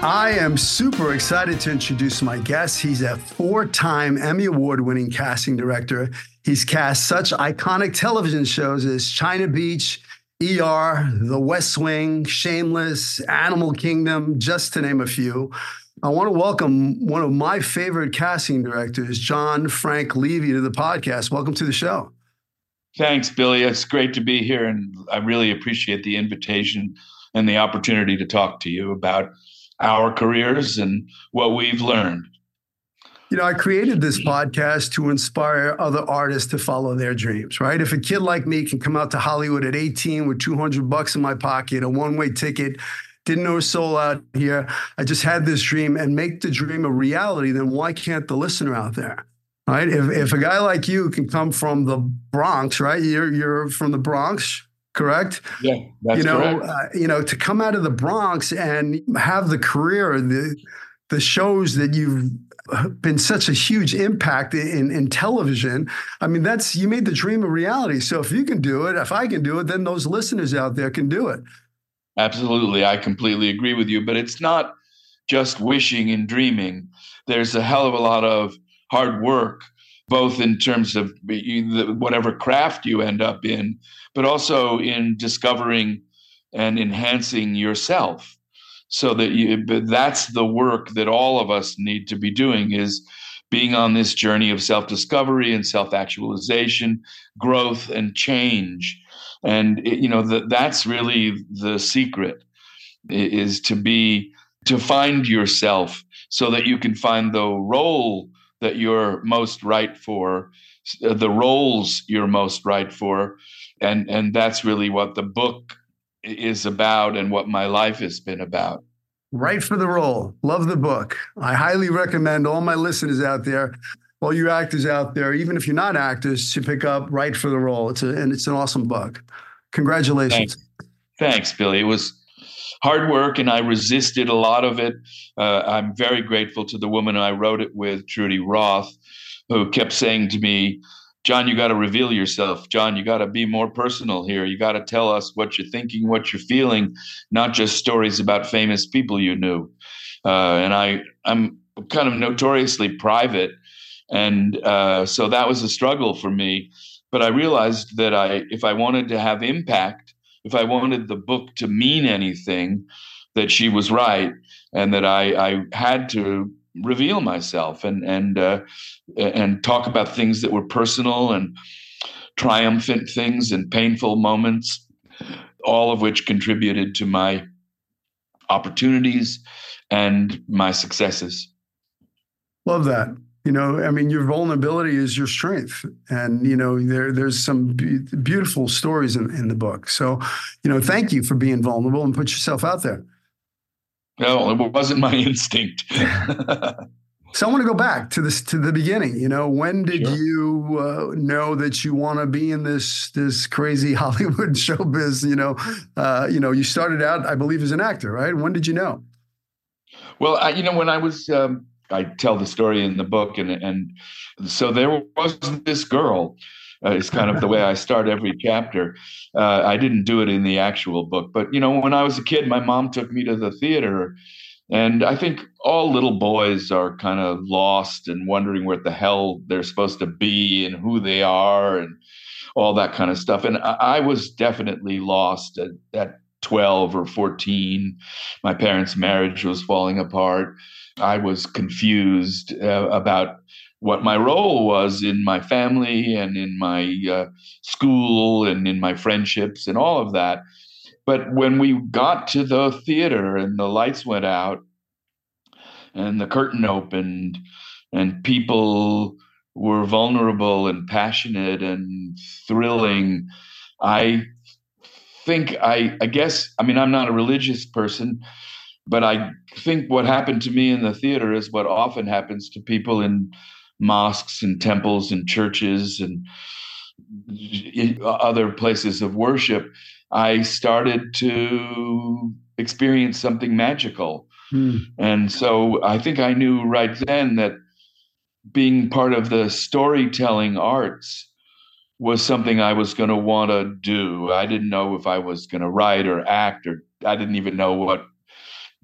I am super excited to introduce my guest. He's a four time Emmy Award winning casting director. He's cast such iconic television shows as China Beach, ER, The West Wing, Shameless, Animal Kingdom, just to name a few. I want to welcome one of my favorite casting directors, John Frank Levey, to the podcast. Welcome to the show. Thanks, Billy. It's great to be here, and I really appreciate the invitation and the opportunity to talk to you about our careers and what we've learned. You know, I created this mm-hmm. podcast to inspire other artists to follow their dreams, right? If a kid like me can come out to Hollywood at 18 with 200 bucks in my pocket, a one way ticket, didn't know a soul out here, I just had this dream and make the dream a reality, then why can't the listener out there? Right? If, if a guy like you can come from the Bronx, right? You're, you're from the Bronx, correct? Yeah, you know, uh, you know, to come out of the Bronx and have the career, the the shows that you've been such a huge impact in, in television. I mean, that's you made the dream a reality. So if you can do it, if I can do it, then those listeners out there can do it. Absolutely, I completely agree with you. But it's not just wishing and dreaming. There's a hell of a lot of hard work both in terms of whatever craft you end up in, but also in discovering and enhancing yourself. So that you that's the work that all of us need to be doing is being on this journey of self-discovery and self-actualization growth and change. And it, you know the, that's really the secret is to be to find yourself so that you can find the role that you're most right for, uh, the roles you're most right for, and and that's really what the book is about and what my life has been about. Right for the role. Love the book. I highly recommend all my listeners out there, all you actors out there, even if you're not actors, to pick up Right for the Role. It's a and it's an awesome book. Congratulations. Thanks, Thanks Billy. It was hard work, and I resisted a lot of it. Uh, I'm very grateful to the woman I wrote it with, Trudy Roth, who kept saying to me, John, you got to reveal yourself. John, you got to be more personal here. You got to tell us what you're thinking, what you're feeling, not just stories about famous people you knew. Uh, and I, I'm kind of notoriously private, and uh, so that was a struggle for me. But I realized that I, if I wanted to have impact, if I wanted the book to mean anything, that she was right, and that I, I had to reveal myself and and uh, and talk about things that were personal and triumphant things and painful moments, all of which contributed to my opportunities and my successes. Love that. You know, I mean, your vulnerability is your strength, and you know, there there's some be- beautiful stories in, in the book. So, you know, thank you for being vulnerable and put yourself out there. No, it wasn't my instinct. so I want to go back to this to the beginning. You know, when did sure. you uh, know that you want to be in this this crazy Hollywood showbiz? You know, uh, you know, you started out, I believe, as an actor, right? When did you know? Well, I, you know, when I was um, I tell the story in the book, and and so there was this girl. Uh, it's kind of the way I start every chapter. Uh, I didn't do it in the actual book, but you know, when I was a kid, my mom took me to the theater, and I think all little boys are kind of lost and wondering where the hell they're supposed to be and who they are and all that kind of stuff. And I, I was definitely lost at, at 12 or 14. My parents' marriage was falling apart. I was confused uh, about what my role was in my family and in my uh, school and in my friendships and all of that. But when we got to the theater and the lights went out and the curtain opened and people were vulnerable and passionate and thrilling, I think I, I guess, I mean, I'm not a religious person, but I think what happened to me in the theater is what often happens to people in mosques and temples and churches and other places of worship, I started to experience something magical. Hmm. And so I think I knew right then that being part of the storytelling arts was something I was going to want to do. I didn't know if I was going to write or act, or I didn't even know what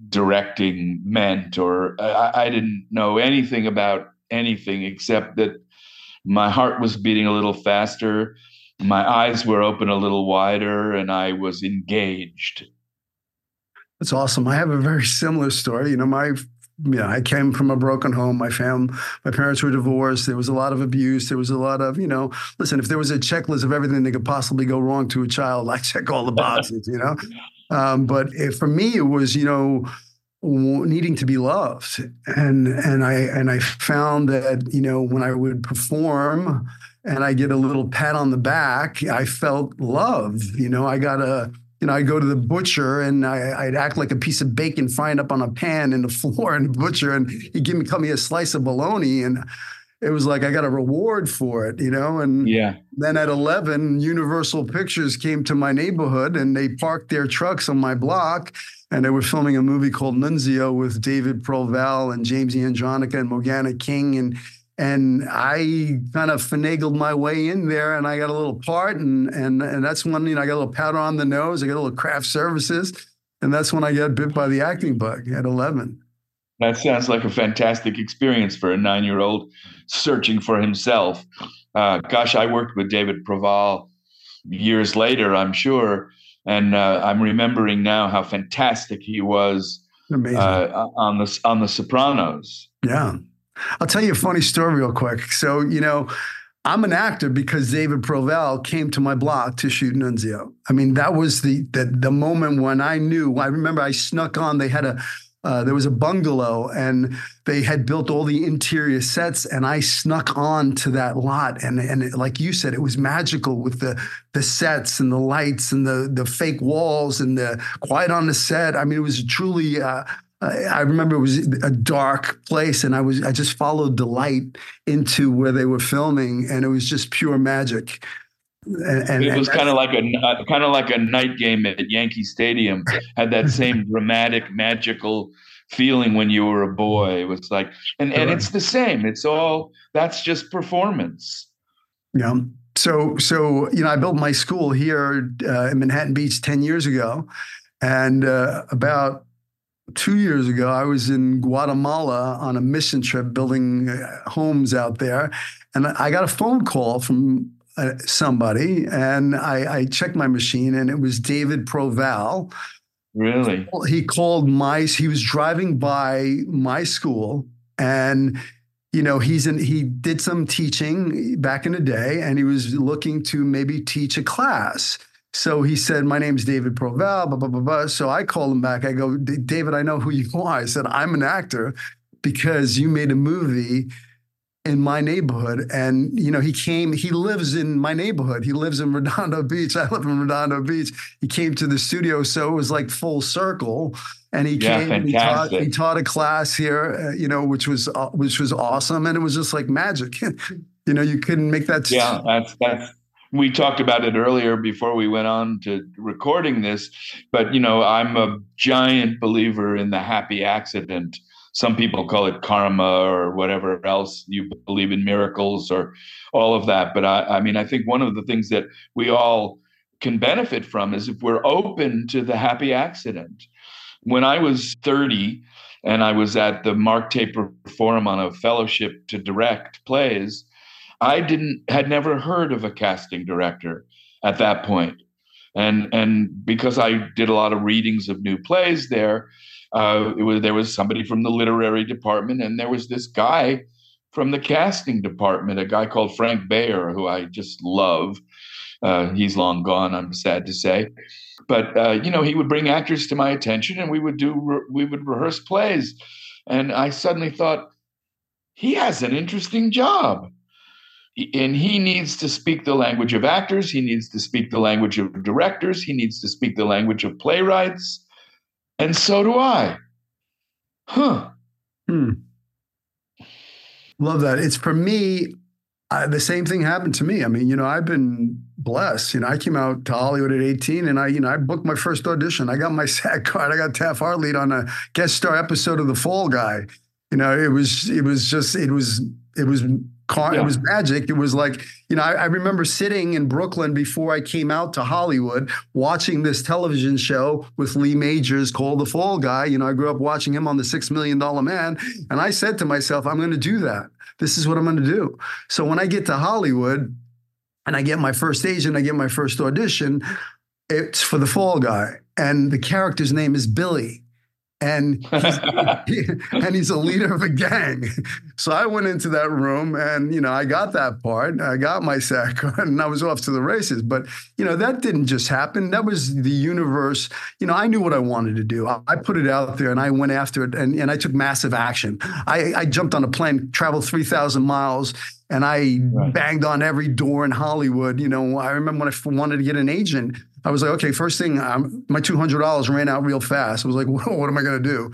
directing meant, or I, I didn't know anything about anything except that my heart was beating a little faster, my eyes were open a little wider, and I was engaged. That's awesome. I have a very similar story. You know, my yeah, I came from a broken home. My fam, my parents were divorced. There was a lot of abuse. There was a lot of, you know, listen, if there was a checklist of everything that could possibly go wrong to a child, I check all the boxes, you know. Um, but if, for me, it was, you know, needing to be loved. And and i and i found that you know when i would perform and i get a little pat on the back i felt love you know? I got a you know, I'd go to the butcher and I, would act like a piece of bacon frying up on a pan in the floor in the butcher, and he'd give me cut me a slice of bologna, and it was like I got a reward for it, you know. And yeah. Then at eleven, Universal Pictures came to my neighborhood and they parked their trucks on my block, and they were filming a movie called Nunzio with David Proval and James Andronica and Morgana King, and and I kind of finagled my way in there, and I got a little part, and and and that's when you know I got a little powder on the nose, I got a little craft services, and that's when I got bit by the acting bug at eleven. That sounds like a fantastic experience for a nine-year-old searching for himself. Uh, gosh, I worked with David Proval years later, I'm sure, and uh, I'm remembering now how fantastic he was uh, on the on the Sopranos. Yeah, I'll tell you a funny story real quick. So, you know, I'm an actor because David Proval came to my block to shoot Nunzio. I mean, that was the the, the moment when I knew. I remember I snuck on. They had a uh, there was a bungalow and they had built all the interior sets and I snuck on to that lot and and it, like you said it was magical with the the sets and the lights and the the fake walls and the quiet on the set I mean it was truly uh, I remember it was a dark place, and I was I just followed the light into where they were filming, and it was just pure magic. And, and it was kind of like a uh, kind of like a night game at Yankee Stadium. Had that same dramatic, magical feeling when you were a boy. It was like, and and it's the same. It's all that's just performance. Yeah. So so you know, I built my school here uh, in Manhattan Beach ten years ago, and uh, about two years ago, I was in Guatemala on a mission trip building uh, homes out there. And I got a phone call from uh, somebody, and I, I, checked my machine, and it was David Proval. Really? He called my, he was driving by my school, and you know he's in he did some teaching back in the day and he was looking to maybe teach a class so he said, My name's David Proval, blah, blah, blah, blah. So I called him back. I go, David, I know who you are. I said, I'm an actor because you made a movie in my neighborhood. And, you know, he came, he lives in my neighborhood. He lives in Redondo Beach. I live in Redondo Beach. He came to the studio. So it was like full circle. And he yeah, came, he taught, he taught, a class here, uh, you know, which was, uh, which was awesome. And it was just like magic. you know, you couldn't make that. Yeah, that's, that's, we talked about it earlier before we went on to recording this, but you know, I'm a giant believer in the happy accident. Some people call it karma or whatever else you believe in miracles or all of that. But I, I mean, I think one of the things that we all can benefit from is if we're open to the happy accident. When I was 30 and I was at the Mark Taper Forum on a fellowship to direct plays, I didn't had never heard of a casting director at that. And and because I did a lot of readings of new plays there, uh, was there was somebody from the literary department, and there was this guy from the casting department, a guy called Frank Bayer, who I just love. Uh, he's long gone, I'm sad to say. But uh, you know, he would bring actors to my attention, and we would do re- we would rehearse plays. And I suddenly thought, he has an interesting job and he needs to speak the language of actors he needs to speak the language of directors he needs to speak the language of playwrights and so do i. Huh. Hmm. love that. It's for me I, the same thing happened to me. I mean you know i've been blessed. You know i came out to hollywood at 18 and i you know i booked my first audition. I got my SAG card. I got Taft-Hartley on a guest star episode of the fall guy. You know it was it was just it was it was car. Yeah. It was magic. It was like, you know, I, I, remember sitting in Brooklyn before I came out to Hollywood, watching this television show with Lee Majors called The Fall Guy. You know, I grew up watching him on The Six Million Dollar Man. And I said to myself, I'm going to do that. This is what I'm going to do. So when I get to Hollywood and I get my first agent, I get my first audition, it's for The Fall Guy. And the character's name is Billy and he's, he, and he's a leader of a gang. So I went into that room, and you know, I got that part. I got my SAG, and I was off to the races. But you know, that didn't just happen. That was the universe. You know, I knew what I wanted to do. I, I put it out there, and I went after it, and, and I took massive action. I, I jumped on a plane, traveled three thousand miles, and I right. banged on every door in Hollywood. You know, I remember when I wanted to get an agent. I was like, okay, first thing, um, my $200 ran out real fast. I was like, well, what am I going to do?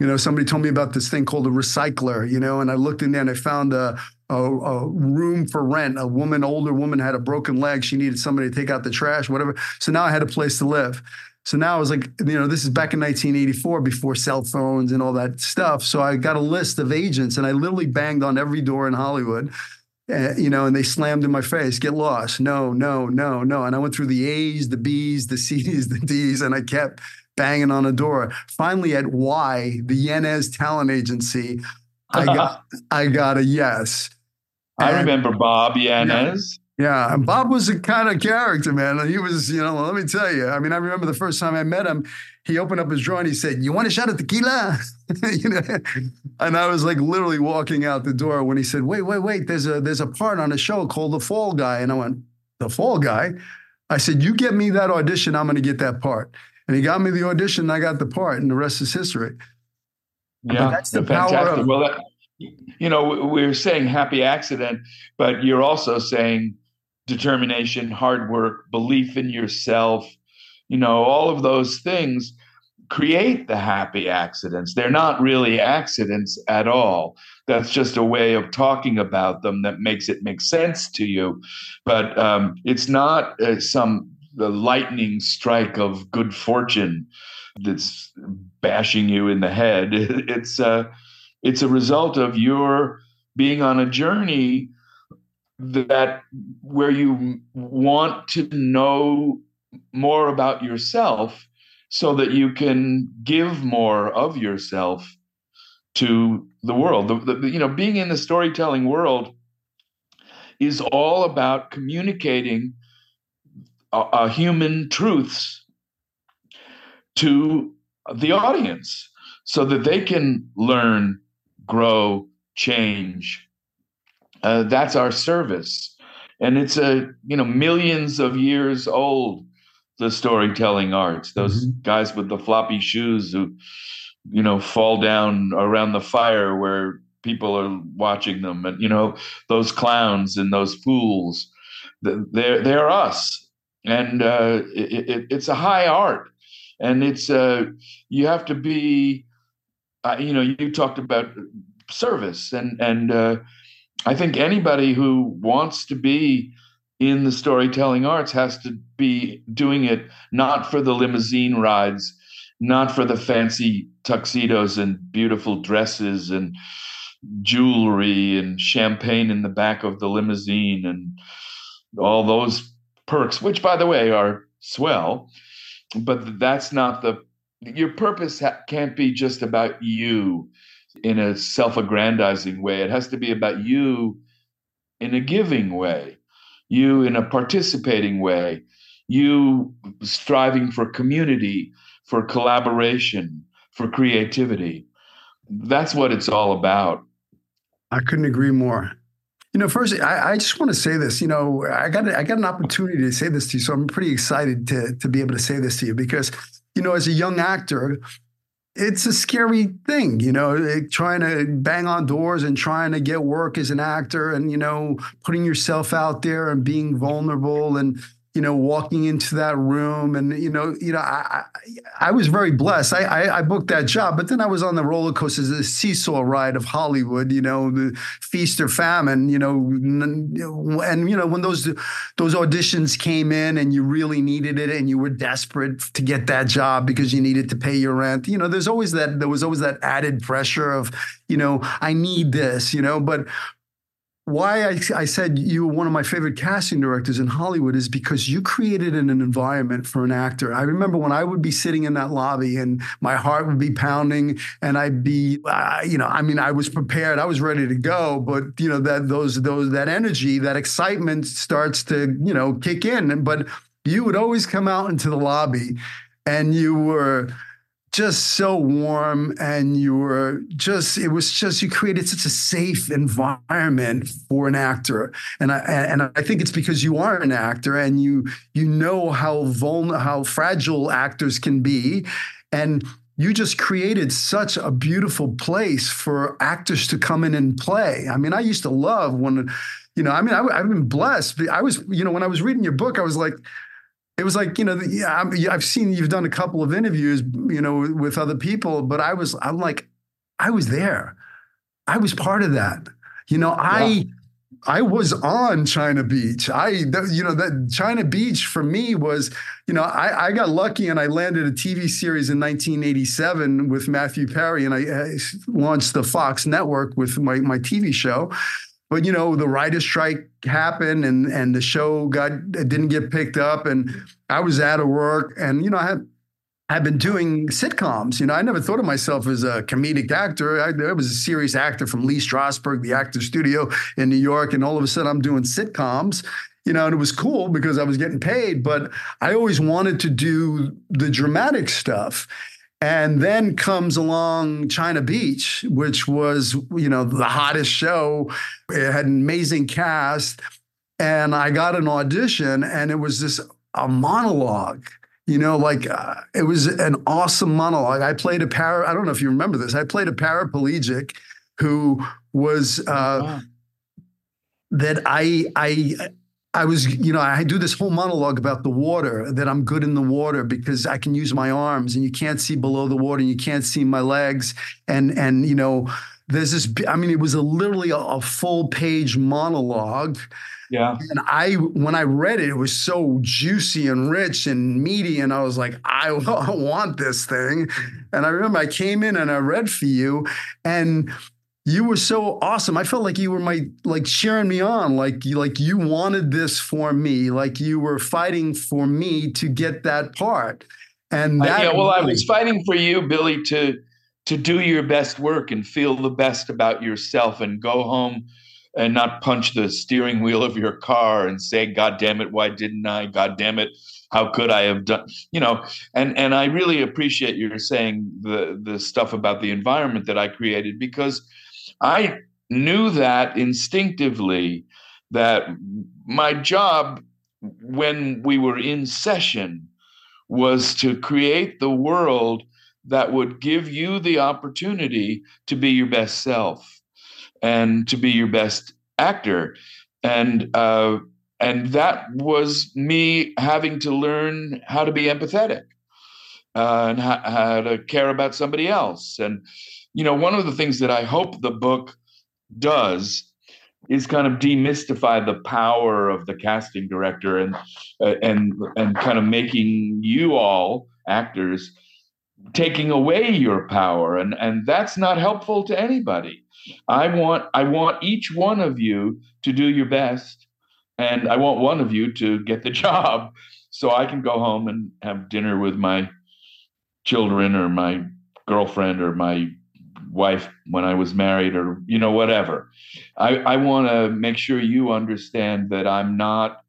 You know, somebody told me about this thing called a recycler, you know, and I looked in there and I found a, a, a, room for rent. A woman, older woman, had a broken leg. She needed somebody to take out the trash, whatever. So now I had a place to live. So now I was like, you know, this is back in 1984 before cell phones and all that stuff. So I got a list of agents and I literally banged on every door in Hollywood uh, you know, and they slammed in my face, get lost. No, no, no, no. And I went through the A's, the B's, the C's, the D's, and I kept banging on a door. Finally, at Y, the Yanez Talent Agency, I got I got a yes. I remember Bob Yanez. Yeah, and Bob mm-hmm. was a kind of character, man. He was, you know, let me tell you. I mean, I remember the first time I met him, he opened up his drawer and he said, "You want a shot of tequila?" you know, and I was like literally walking out the door when he said, "Wait, wait, wait! There's a there's a part on a show called The Fall Guy," and I went, "The Fall Guy." I said, "You get me that audition, I'm going to get that part." And he got me the audition, and I got the part, and the rest is history. Yeah, but that's the power of. Well, that, you know, we're saying happy accident, but you're also saying determination, hard work, belief in yourself you know, all of those things create the happy accidents. They're not really accidents at all. That's just a way of talking about them that makes it make sense to you. But um, it's not uh, some the lightning strike of good fortune that's bashing you in the head. It's uh, it's a result of your being on a journey that where you want to know more about yourself so that you can give more of yourself to the world. The, the, you know, being in the storytelling world is all about communicating human truths to the audience so that they can learn, grow, change. Uh, that's our service. And it's a, you know, millions of years old the storytelling arts. Those mm-hmm. guys with the floppy shoes who, you know, fall down around the fire where people are watching them, and you know, those clowns and those fools. They're they're us, and uh, it, it, it's a high art, and it's uh, you have to be. Uh, you know, you talked about service, and and uh, I think anybody who wants to be in the storytelling arts has to be doing it not for the limousine rides, not for the fancy tuxedos and beautiful dresses and jewelry and champagne in the back of the limousine and all those perks, which, by the way, are swell. But that's not the your purpose can't be just about you in a self-aggrandizing way. It has to be about you in a giving way you in a participating way, you striving for community, for collaboration, for creativity. That's what it's all about. I couldn't agree more. You know, first, I, I, just want to say this. You know, I got I got an opportunity to say this to you, so I'm pretty excited to to be able to say this to you because, you know, as a young actor, it's a scary thing, you know, eh, trying to bang on doors and trying to get work as an actor, and you know, putting yourself out there and being vulnerable and you know, walking into that room, and you know, you know, I I, I was very blessed. I, I, I booked that job, but then I was on the roller coaster, the seesaw ride of Hollywood. You know, the feast or famine. You know, and you know when those those auditions came in, and you really needed it, and you were desperate to get that job because you needed to pay your rent. You know, there's always that there was always that added pressure of, you know, I need this. You know, but why I, I, said you were one of my favorite casting directors in Hollywood is because you created an, an environment for an actor. I remember when I would be sitting in that lobby and my heart would be pounding and I'd be, uh, you know, I mean, I was prepared, I was ready to go, but you know that those those that energy, that excitement starts to you know kick in. But you would always come out into the lobby and you were just so warm and you were just it was just you created such a safe environment for an actor. And i and i think it's because you are an actor and you you know how vulnerable how fragile actors can be. And you just created such a beautiful place for actors to come in and play. I mean i used to love when you know i mean I, i've been blessed. I was you know when i was reading your book i was like it was like you know yeah, i've seen you've done a couple of interviews you know with other people but i was i'm like i was there i was part of that you know i I was on China Beach. I, you know, that China Beach for me was, you know, I, I got lucky and I landed a TV series in 1987 with Matthew Perry and I, I launched the Fox network with my, my TV show. But you know, the writer's strike happened, and and the show got didn't get picked up, and I was out of work, and you know, I had I've been doing sitcoms. You know, I never thought of myself as a comedic actor. I, I, was a serious actor from Lee Strasberg, the actor studio in New York, and all of a sudden I'm doing sitcoms. You know, and it was cool because I was getting paid, but I always wanted to do the dramatic stuff. And then comes along China Beach, which was, you know, the hottest show. It had an amazing cast. And I got an audition, and it was this a monologue. You know, like uh, it was an awesome monologue. I played a para. I don't know if you remember this. I played a paraplegic who was uh, oh, wow. that I I I was, you know, I do this whole monologue about the water, that I'm good in the water because I can use my arms and you can't see below the water and you can't see my legs. And, and, you know, there's this, I mean, it was a, literally a, a full page monologue. Yeah. And I, when I read it, it was so juicy and rich and meaty. And I was like, I, I want this thing. And I remember I came in and I read for you. And you were so awesome. I felt like you were my like cheering me on, like you like you wanted this for me, like you were fighting for me to get that part. And that yeah, well, really, I was fighting for you, Billy, to to do your best work and feel the best about yourself and go home and not punch the steering wheel of your car and say, God damn it, why didn't I? God damn it, how could I have done? You know, and and I really appreciate you saying the the stuff about the environment that I created because I knew that instinctively that my job when we were in session was to create the world that would give you the opportunity to be your best self and to be your best actor. And uh, and that was me having to learn how to be empathetic uh, and how, how to care about somebody else. And you know, one of the things that I hope the book does is kind of demystify the power of the casting director and uh, and and kind of making you all actors taking away your power. And and that's not helpful to anybody. I want i want each one of you to do your best and i want one of you to get the job so i can go home and have dinner with my children or my girlfriend or my wife when I was married or, you know, whatever. I, I want to make sure you understand that I'm not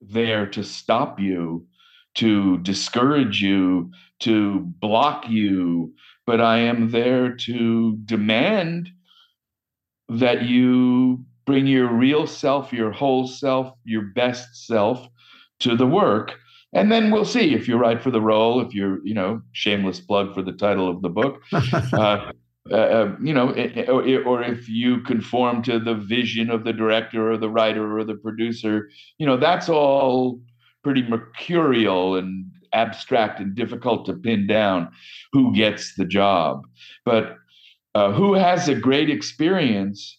there to stop you, to discourage you, to block you, but I am there to demand that you bring your real self, your whole self, your best self to the work. And then we'll see if you're right for the role, if you're, you know, shameless plug for the title of the book. uh, uh, uh you know, or, or if you conform to the vision of the director or the writer or the producer, you know, that's all pretty mercurial and abstract and difficult to pin down who gets the job. But uh, who has a great experience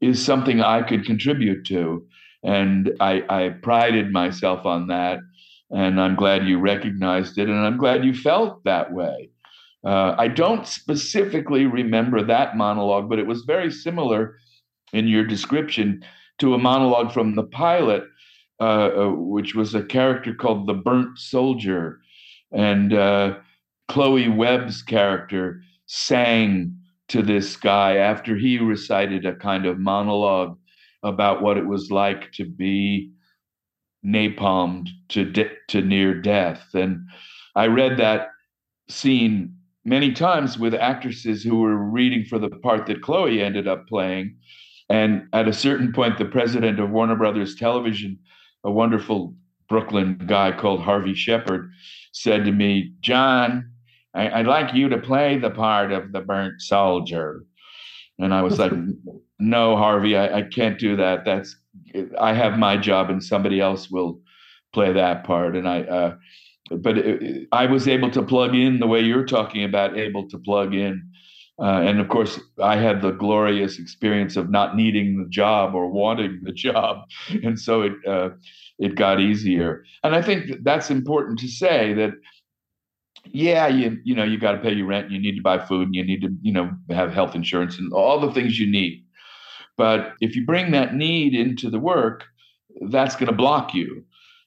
is something I could contribute to. And I, I prided myself on that. And I'm glad you recognized it. And I'm glad you felt that way. Uh, I don't specifically remember that monologue, but it was very similar in your description to a monologue from the pilot, uh, uh, which was a character called the Burnt Soldier. And uh, Chloe Webb's character sang to this guy after he recited a kind of monologue about what it was like to be napalmed to de- to near death and i read that scene many times with actresses who were reading for the part that chloe ended up playing and at a certain point the president of warner brothers television a wonderful brooklyn guy called harvey shephard said to me john I, would like you to play the part of the burnt soldier. And I was like, no, Harvey, I, I can't do that. That's I have my job and somebody else will play that part. And I, uh, but it, I was able to plug in the way you're talking about, able to plug in. Uh, and of course, I had the glorious experience of not needing the job or wanting the job, and so it uh, it got easier. And I think that's important to say that yeah, you you know you got to pay your rent, you need to buy food, and you need to you know have health insurance and all the things you need. But if you bring that need into the work, that's going to block you.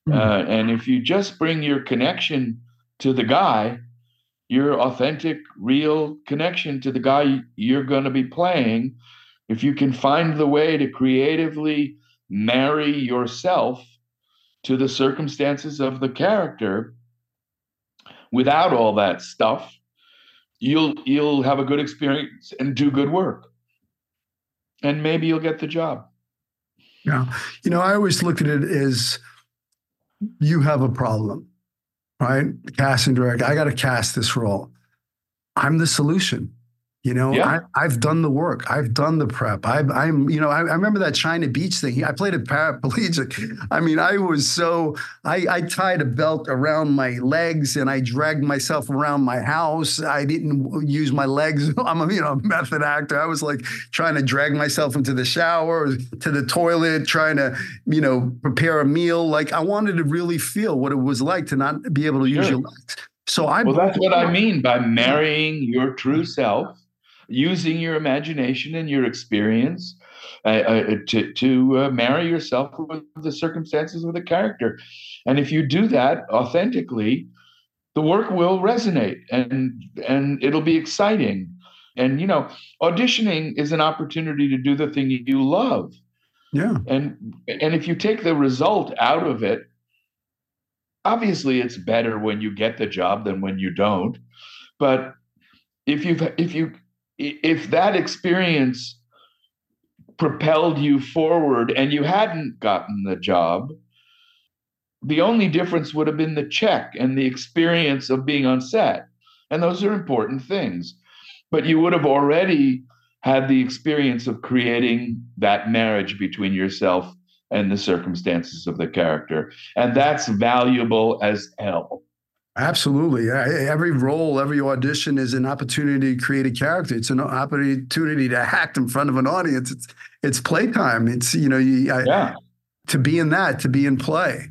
Mm-hmm. Uh, and if you just bring your connection to the guy, your authentic, real connection to the guy you're going to be playing, if you can find the way to creatively marry yourself to the circumstances of the character, without all that stuff, you'll you'll have a good experience and do good work. And maybe you'll get the job. Yeah. You know, I always looked at it as you have a problem, right? Cast and direct. I got to cast this role. I'm the solution. You know, yeah. I, have done the work. I've done the prep. i am you know, I, I, remember that China Beach thing. I played a paraplegic. I mean, I was so, I, I tied a belt around my legs and I dragged myself around my house. I didn't use my legs. I'm a, you know, method actor. I was like trying to drag myself into the shower, to the toilet, trying to, you know, prepare a meal. Like I wanted to really feel what it was like to not be able to use sure. your legs. So I, well, that's what I mean by marrying your true self using your imagination and your experience uh, uh, to, to uh, marry yourself with the circumstances with the character. And if you do that authentically, the work will resonate and and it'll be exciting. And you know, auditioning is an opportunity to do the thing you love. Yeah. And and if you take the result out of it, obviously it's better when you get the job than when you don't. But if you if you if that experience propelled you forward and you hadn't gotten the job, the only difference would have been the check and the experience of being on set. And those are important things. But you would have already had the experience of creating that marriage between yourself and the circumstances of the character. And that's valuable as hell. Absolutely. Every role, every audition is an opportunity to create a character. It's an opportunity to act in front of an audience. It's it's playtime. It's you know, you, yeah. to be in that, to be in play.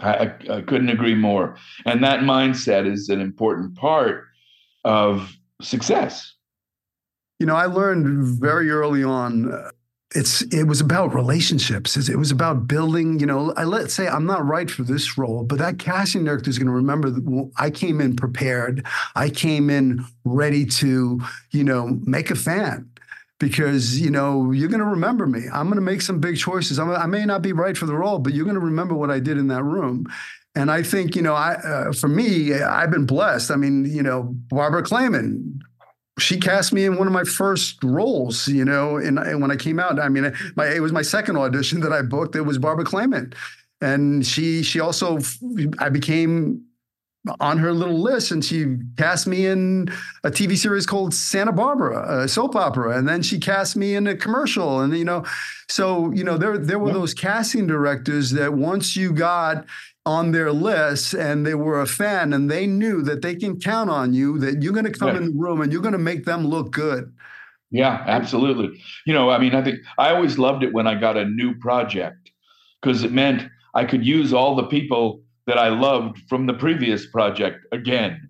I, I couldn't agree more. And that mindset is an important part of success. You know, I learned very early on uh, it's it was about relationships. It was about building. You know, I let's say I'm not right for this role, but that casting director is going to remember that I came in prepared. I came in ready to, you know, make a fan because you know you're going to remember me. I'm going to make some big choices. I'm, i may not be right for the role, but you're going to remember what I did in that room. And I think you know, I uh, for me, I've been blessed. I mean, you know, Barbara Claman, she cast me in one of my first roles, you know, and, and when I came out, I mean, my, it was my second audition that I booked. It was Barbara Claman. And she, she also, I became on her little list and she cast me in a TV series called Santa Barbara, a soap opera. And then she cast me in a commercial. And, you know, so, you know, there, there were yeah. those casting directors that once you got on their list and they were a fan and they knew that they can count on you, that you're going to come right. in the room and you're going to make them look good. Yeah, absolutely. You know, I mean, I think I always loved it when I got a new project because it meant I could use all the people that I loved from the previous project again.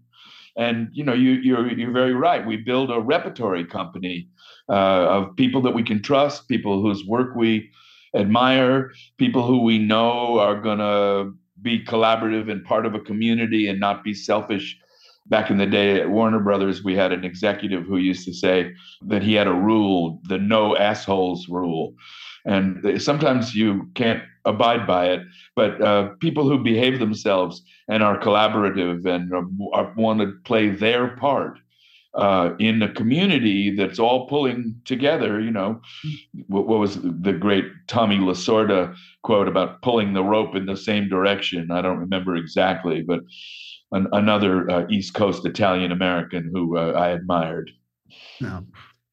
And you know, you, you're you're very right. We build a repertory company uh, of people that we can trust, people whose work we admire, people who we know are gonna be collaborative and part of a community and not be selfish. Back in the day at Warner Brothers, we had an executive who used to say that he had a rule, the no assholes rule. And sometimes you can't abide by it. But uh, people who behave themselves and are collaborative and are, are, want to play their part uh, in a community that's all pulling together. You know, what, what, was the great Tommy Lasorda quote about pulling the rope in the same direction? I don't remember exactly, but an, another uh, East Coast Italian American who uh, I admired.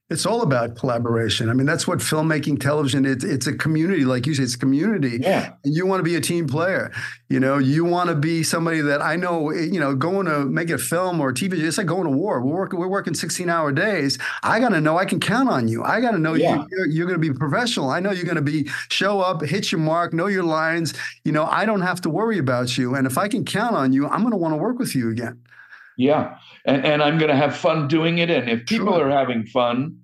It's all about collaboration. I mean, that's what filmmaking, television. It's it's a community, like you said, it's community. Yeah. And you want to be a team player. You know, you want to be somebody that I know. Eh, you know, going to make a film or TV, it's like going to war. We're working. We're working sixteen hour days. I got to know I can count on you. I got to know yeah. you, you're, you're going to be professional. I know you're going to be show up, hit your mark, know your lines. You know, I don't have to worry about you. And if I can count on you, I'm going to want to work with you again. Yeah. And, and I'm going to have fun doing it. And if people sure. are having fun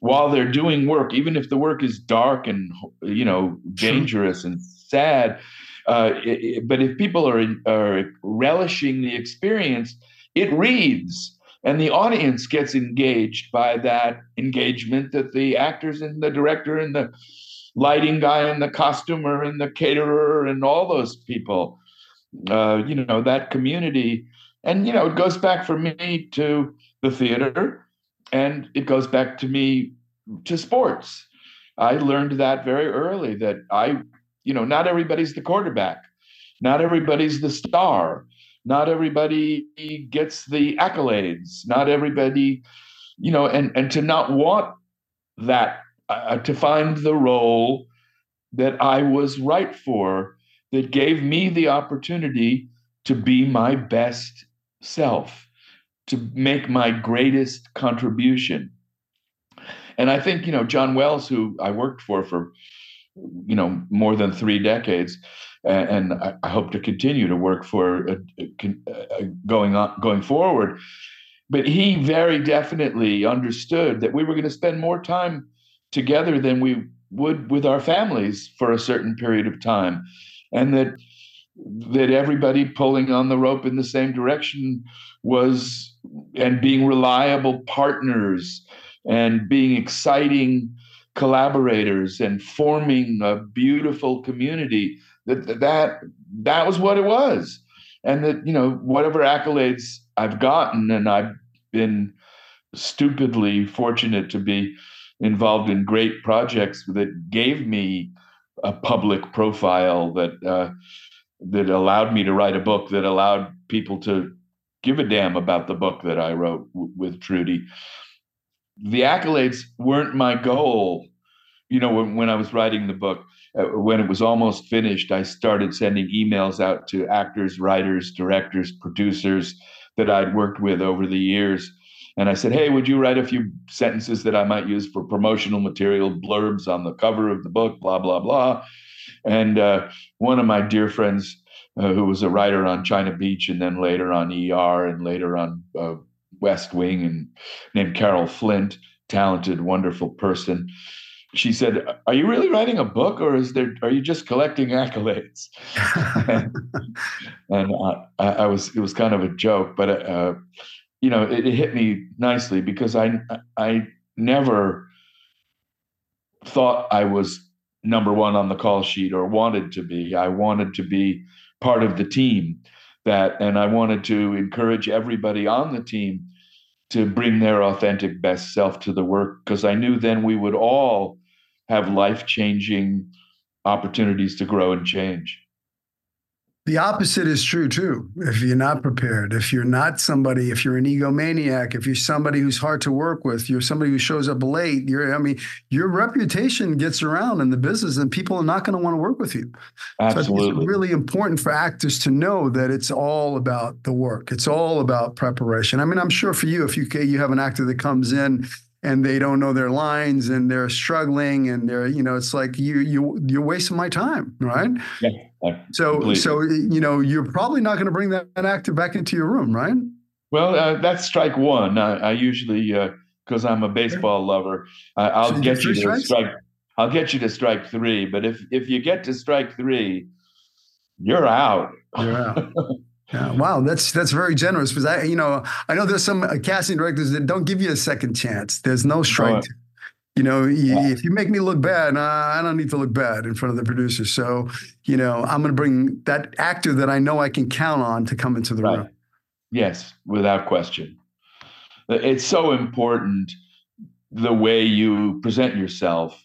while they're doing work, even if the work is dark and, you know, dangerous sure. and sad, uh, it, but if people are, are relishing the experience, it reads and the audience gets engaged by that engagement that the actors and the director and the lighting guy and the costumer and the caterer and all those people uh, you know that community and, you know, it goes back for me to the theater and it goes back to me to sports. I learned that very early that I, you know, not everybody's the quarterback, not everybody's the star, not everybody gets the accolades, not everybody, you know, and and to not want that, uh, to find the role that I was right for, that gave me the opportunity to be my best self to make my greatest contribution. And I think, you know, John Wells, who I worked for for, you know, more than three decades, and, I, hope to continue to work for uh, uh, going on going forward. But he very definitely understood that we were going to spend more time together than we would with our families for a certain period of time, and that that everybody pulling on the rope in the same direction was and being reliable partners and being exciting collaborators and forming a beautiful community that that that was what it was. And that you know whatever accolades i've gotten and i've been stupidly fortunate to be involved in great projects that gave me a public profile that uh, that allowed me to write a book that allowed people to give a damn about the book that I wrote w- with Trudy. The accolades weren't my goal. You know, when, when I was writing the book, uh, when it was almost finished, I started sending emails out to actors, writers, directors, producers that I'd worked with over the years. And I said, Hey, would you write a few sentences that I might use for promotional material, blurbs on the cover of the book, blah, blah, blah. And uh, one of my dear friends, uh, who was a writer on China Beach and then later on ER and later on uh, West Wing, and named Carol Flint, talented, wonderful person. She said, "Are you really writing a book, or is there? Are you just collecting accolades?" and, and I, I, was, it was kind of a joke, but uh, you know, it, it hit me nicely because I, I never thought I was number one on the call sheet or wanted to be. I wanted to be part of the team that, and I wanted to encourage everybody on the team to bring their authentic best self to the work because I knew then we would all have life changing opportunities to grow and change. The opposite is true too. If you're not prepared, if you're not somebody, if you're an egomaniac, if you're somebody who's hard to work with, you're somebody who shows up late, you're, I mean, your reputation gets around in the business and people are not going to want to work with you. Absolutely. So it's really important for actors to know that it's all about the work. It's all about preparation. I mean, I'm sure for you, if you, you have an actor that comes in and they don't know their lines and they're struggling and they're you know it's like you you you're wasting my time right yeah so completely. so you know you're probably not going to bring that actor back into your room right well uh, that's strike one i, I usually because uh, i'm a baseball lover uh, i'll so get you to strikes? strike i'll get you to strike three but if if you get to strike three you're out you're out Yeah, wow, that's that's very generous because I, you know, I know there's some uh, casting directors that don't give you a second chance. There's no strike. You know, yeah. if you make me look bad, I don't need to look bad in front of the producer. So, you know, I'm going to bring that actor that I know I can count on to come into the right. room. Yes, without question. It's so important the way you present yourself,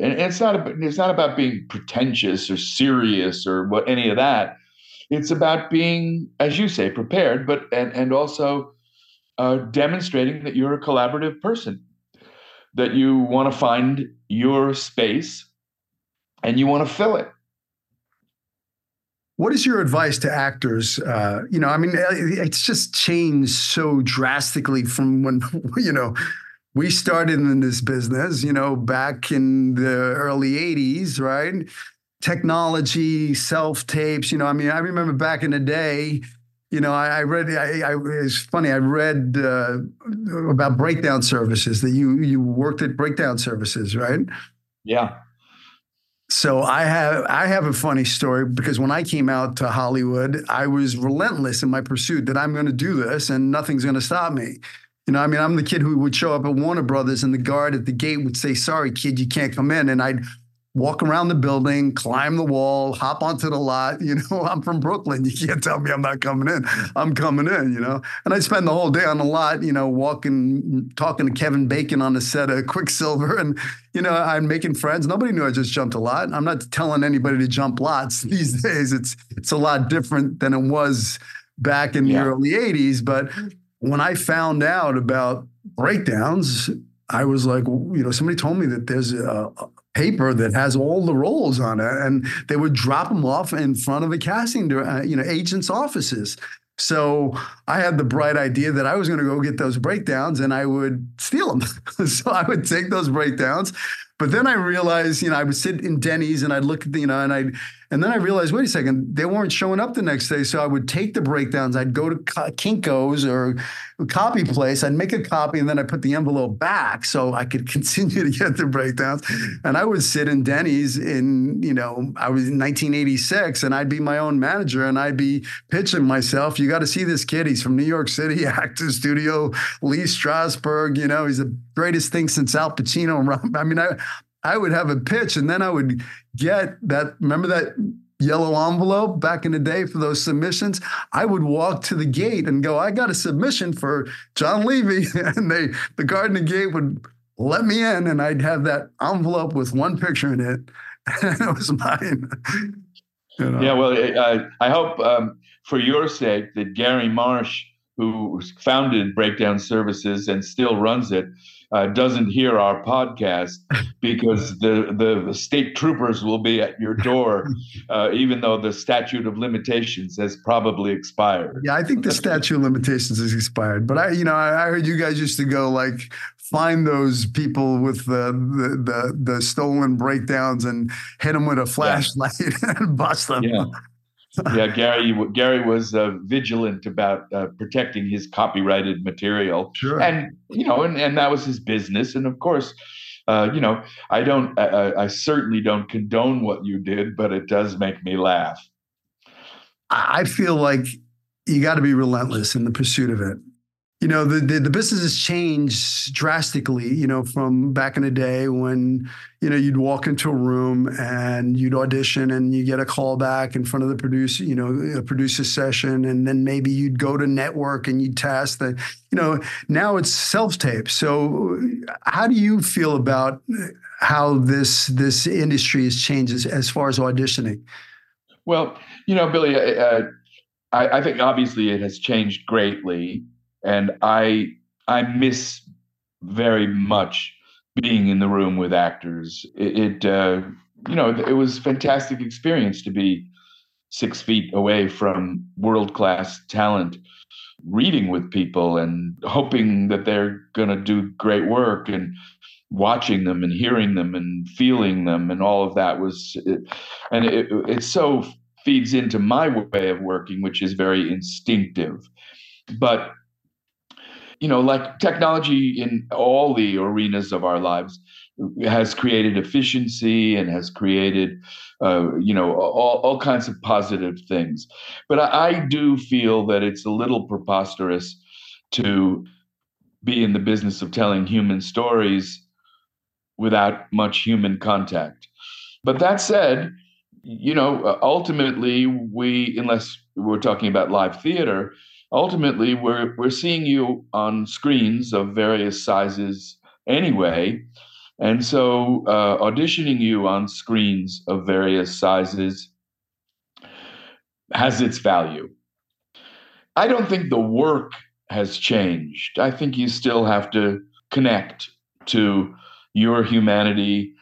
and it's not about, it's not about being pretentious or serious or what any of that it's about being, as you say, prepared, but and and also uh, demonstrating that you're a collaborative person, that you want to find your space, and you want to fill it. What is your advice to actors? Uh, you know, I mean, it's just changed so drastically from when you know we started in this business. You know, back in the early '80s, right? technology, self tapes. You know, I mean, I remember back in the day, you know, I, I read. I, I, it's funny. I read uh, about breakdown services that you you worked at breakdown services, right? Yeah. So I have I have a funny story because when I came out to Hollywood, I was relentless in my pursuit that I'm going to do this and nothing's going to stop me. You know, I mean, I'm the kid who would show up at Warner Brothers and the guard at the gate would say, "Sorry, kid, you can't come in," and I'd walk around the building, climb the wall, hop onto the lot. You know, I'm from Brooklyn. You can't tell me I'm not coming in. I'm coming in, you know. And I spend the whole day on the lot, you know, walking, talking to Kevin Bacon on the set of Quicksilver. And, you know, I'm making friends. Nobody knew I just jumped a lot. I'm not telling anybody to jump lots these days. It's it's a lot different than it was back in yeah. the early 80s. But when I found out about breakdowns, I was like, you know, somebody told me that there's a, paper that has all the roles on it, and they would drop them off in front of the casting, uh, you know, agents' offices. So I had the bright idea that I was going to go get those breakdowns and I would steal them. so I would take those breakdowns. But then I realized, you know, I would sit in Denny's and I'd look at the, you know, and I'd and then I realized, wait a second, they weren't showing up the next day. So I would take the breakdowns. I'd go to Kinko's or copy place. I'd make a copy and then I put the envelope back so I could continue to get the breakdowns. And I would sit in Denny's in, you know, I was in 1986 and I'd be my own manager and I'd be pitching myself. You got to see this kid. He's from New York City, actor studio, Lee Strasberg. You know, he's the greatest thing since Al Pacino. I mean, I, I would have a pitch and then I would get that. Remember that yellow envelope back in the day for those submissions? I would walk to the gate and go, I got a submission for John Levey. And they, the guard in the gate would let me in and I'd have that envelope with one picture in it. And it was mine. You know? Yeah, well, I, I hope um, for your sake that Gary Marsh, who founded Breakdown Services and still runs it, uh, doesn't hear our podcast because the, the state troopers will be at your door, uh, even though the statute of limitations has probably expired. Yeah, I think the statute of limitations has expired. But I, you know, I, I heard you guys used to go like find those people with the the the, the stolen breakdowns and hit them with a flashlight yeah. and bust them. Yeah yeah, Gary. Gary was uh, vigilant about uh, protecting his copyrighted material, sure. and you know, and, and that was his business. And of course, uh, you know, I don't, I, I certainly don't condone what you did, but it does make me laugh. I feel like you got to be relentless in the pursuit of it. You know the, the, the business has changed drastically you know from back in the day when you know you'd walk into a room and you'd audition and you get a call back in front of the producer you know a producer session and then maybe you'd go to network and you'd test the you know now it's self-tape. So how do you feel about how this this industry has changed as, as far as auditioning? Well you know billy uh, I, I think obviously it has changed greatly and I I miss very much being in the room with actors. It, it uh, you know it was fantastic experience to be six feet away from world class talent, reading with people and hoping that they're going to do great work and watching them and hearing them and feeling them and all of that was and it, it so feeds into my way of working which is very instinctive but you know, like technology in all the arenas of our lives has created efficiency and has created, uh, you know, all, all kinds of positive things. But I, I do feel that it's a little preposterous to be in the business of telling human stories without much human contact. But that said, you know, ultimately, we, unless we're talking about live theater, ultimately we're we're seeing you on screens of various sizes anyway. And so uh, auditioning you on screens of various sizes has its value. I don't think the work has changed. I think you still have to connect to your humanity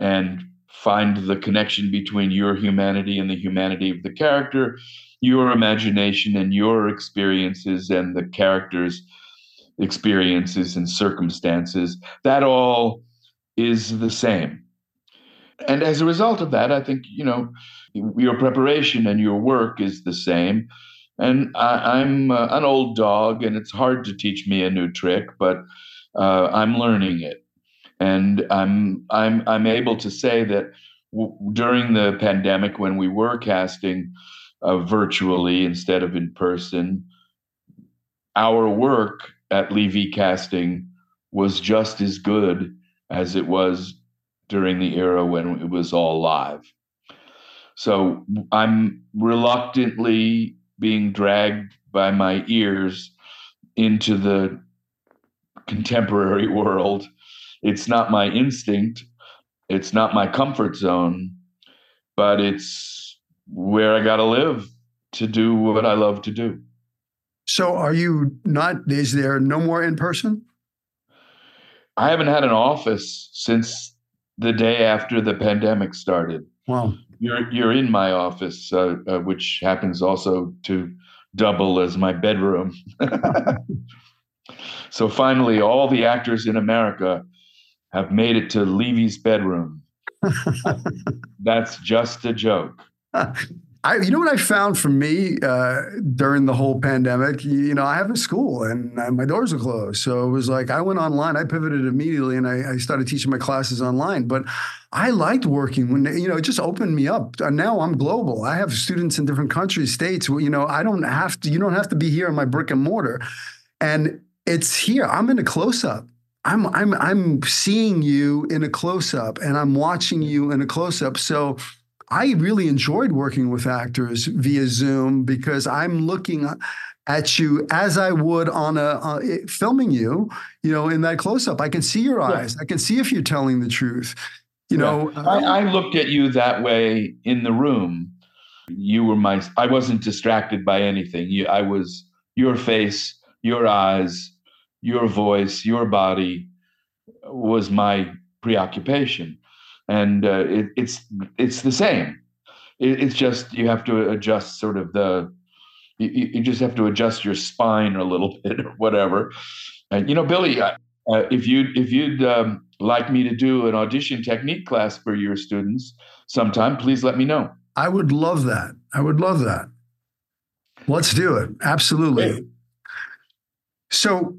and find the connection between your humanity and the humanity of the character your imagination and your experiences and the characters' experiences and circumstances, that all is the same. And as a result of that, I think, you know, your preparation and your work is the same. And I, am uh, an old dog, and it's hard to teach me a new trick, but uh, I'm learning it. And I'm I'm I'm able to say that w- during the pandemic, when we were casting, uh, virtually instead of in person. Our work at Levey Casting was just as good as it was during the era when it was all live. So I'm reluctantly being dragged by my ears into the contemporary world. It's not my instinct, it's not my comfort zone, but it's where I got to live to do what I love to do. So, are you not? Is there no more in person? I haven't had an office since the day after the pandemic started. Wow. You're you're in my office, uh, uh, which happens also to double as my bedroom. so finally, all the actors in America have made it to Levey's bedroom. That's just a joke. I, you know what I found for me uh, during the whole pandemic? You, you, know, I have a school and uh, my doors are closed. So it was like I went online, I pivoted immediately and I, I, started teaching my classes online. But I liked working when, you know, it just opened me up. And now I'm global. I have students in different countries, states. You know, I don't have to, you don't have to be here in my brick and mortar. And it's here. I'm in a close up. I'm I'm I'm seeing you in a close up and I'm watching you in a close up. So I really enjoyed working with actors via Zoom because I'm looking at you as I would on a uh, filming you, you know, in that close up. I can see your eyes. Yeah. I can see if you're telling the truth. You yeah. know, I, I looked at you that way in the room. You were my. I wasn't distracted by anything. You, I was your face, your eyes, your voice, your body was my preoccupation and uh, it, it's it's the same. It, it's just you have to adjust sort of the you, you, just have to adjust your spine a little bit or whatever. And you know, Billy, uh, if you if you'd um, like me to do an audition technique class for your students sometime, please let me know. I would love that. I would love that. Let's do it. Absolutely. So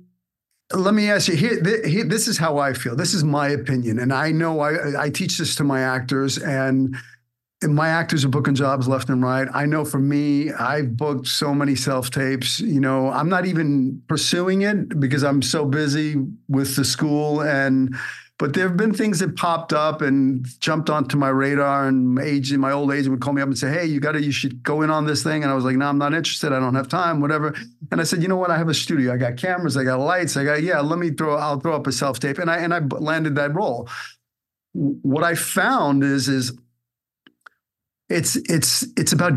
let me ask you here, This is how I feel. This is my opinion, and I know I, I teach this to my actors, and my actors are booking jobs left and right. I know for me, I've booked so many self tapes. You know, I'm not even pursuing it because I'm so busy with the school and. But there have been things that popped up and jumped onto my radar, and my agent, my old agent would call me up and say, "Hey, you got to, you should go in on this thing." And I was like, "No, I'm not interested. I don't have time. Whatever." And I said, "You know what? I have a studio. I got cameras. I got lights. I got yeah. Let me throw. I'll throw up a self tape." And I and I landed that role. What I found is is it's it's it's about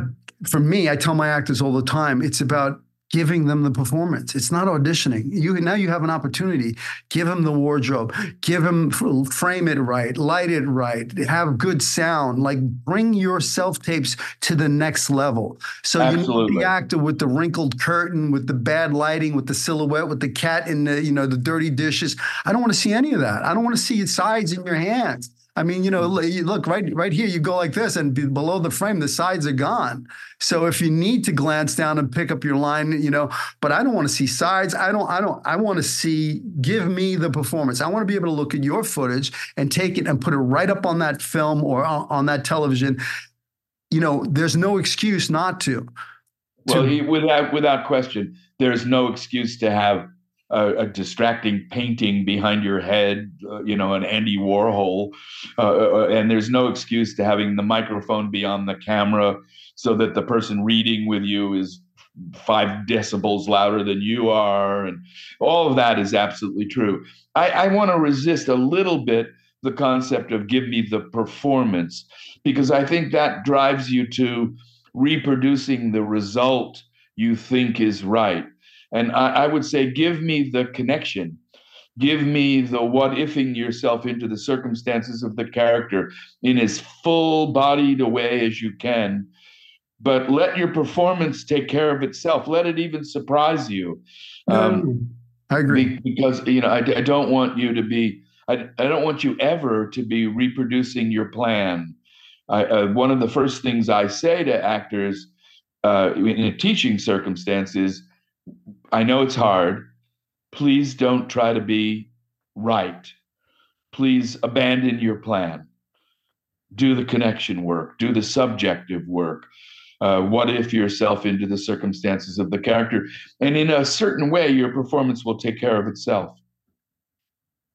for me i tell my actors all the time it's about giving them the performance. It's not auditioning. You now you have an opportunity. Give them the wardrobe. Give them frame it right light it right have good sound. Like bring your self tapes to the next level. So Absolutely. you need the actor with the wrinkled curtain with the bad lighting with the silhouette with the cat in the you know the dirty dishes. I don't want to see any of that. I don't want to see sides in your hands I mean, you know, hmm. look right right here. You go like this, and below the frame, the sides are gone. So if you need to glance down and pick up your line, you know, but I don't want to see sides. I don't. I don't. I want to see. Give me the performance. I want to be able to look at your footage and take it and put it right up on that film or on that television. You know, there's no excuse not to. Well, to, without without question, there's no excuse to have a, distracting painting behind your head, uh, you know, an Andy Warhol, uh, uh, uh, and there's no excuse to having the microphone be on the camera so that the person reading with you is five decibels louder than you are, and all of that is absolutely true. I, I want to resist a little bit the concept of give me the performance because I think that drives you to reproducing the result you think is right and I, I would say, give me the connection. Give me the what ifing yourself into the circumstances of the character in as full bodied a way as you can. But let your performance take care of itself. Let it even surprise you. Um, I agree. Because, you know, I, I don't want you to be, I, I don't want you ever to be reproducing your plan. I, uh, one of the first things I say to actors uh, in a teaching circumstance is I know it's hard. Please don't try to be right. Please abandon your plan. Do the connection work, do the subjective work. Uh, what if yourself into the circumstances of the character? And in a certain way, your performance will take care of itself.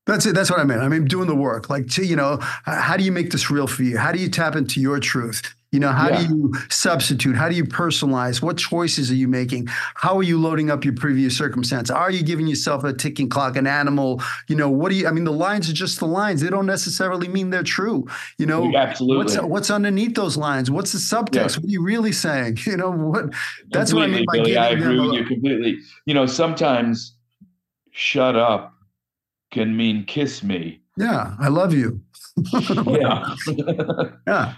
That's it. That's what I meant. I mean, doing the work. Like, to, you know, how do you make this real for you? How do you tap into your truth? You know, how yeah. do you substitute? How do you personalize? What choices are you making? How are you loading up your previous circumstance? Are you giving yourself a ticking clock, an animal? You know, what do you, I mean, the lines are just the lines. They don't necessarily mean they're true. You know, absolutely. What's, what's underneath those lines? What's the subtext? Yeah. What are you really saying? You know, what, that's completely, what I mean by Billy, I agree with you completely. You know, sometimes shut up can mean kiss me. Yeah. I love you. yeah. yeah.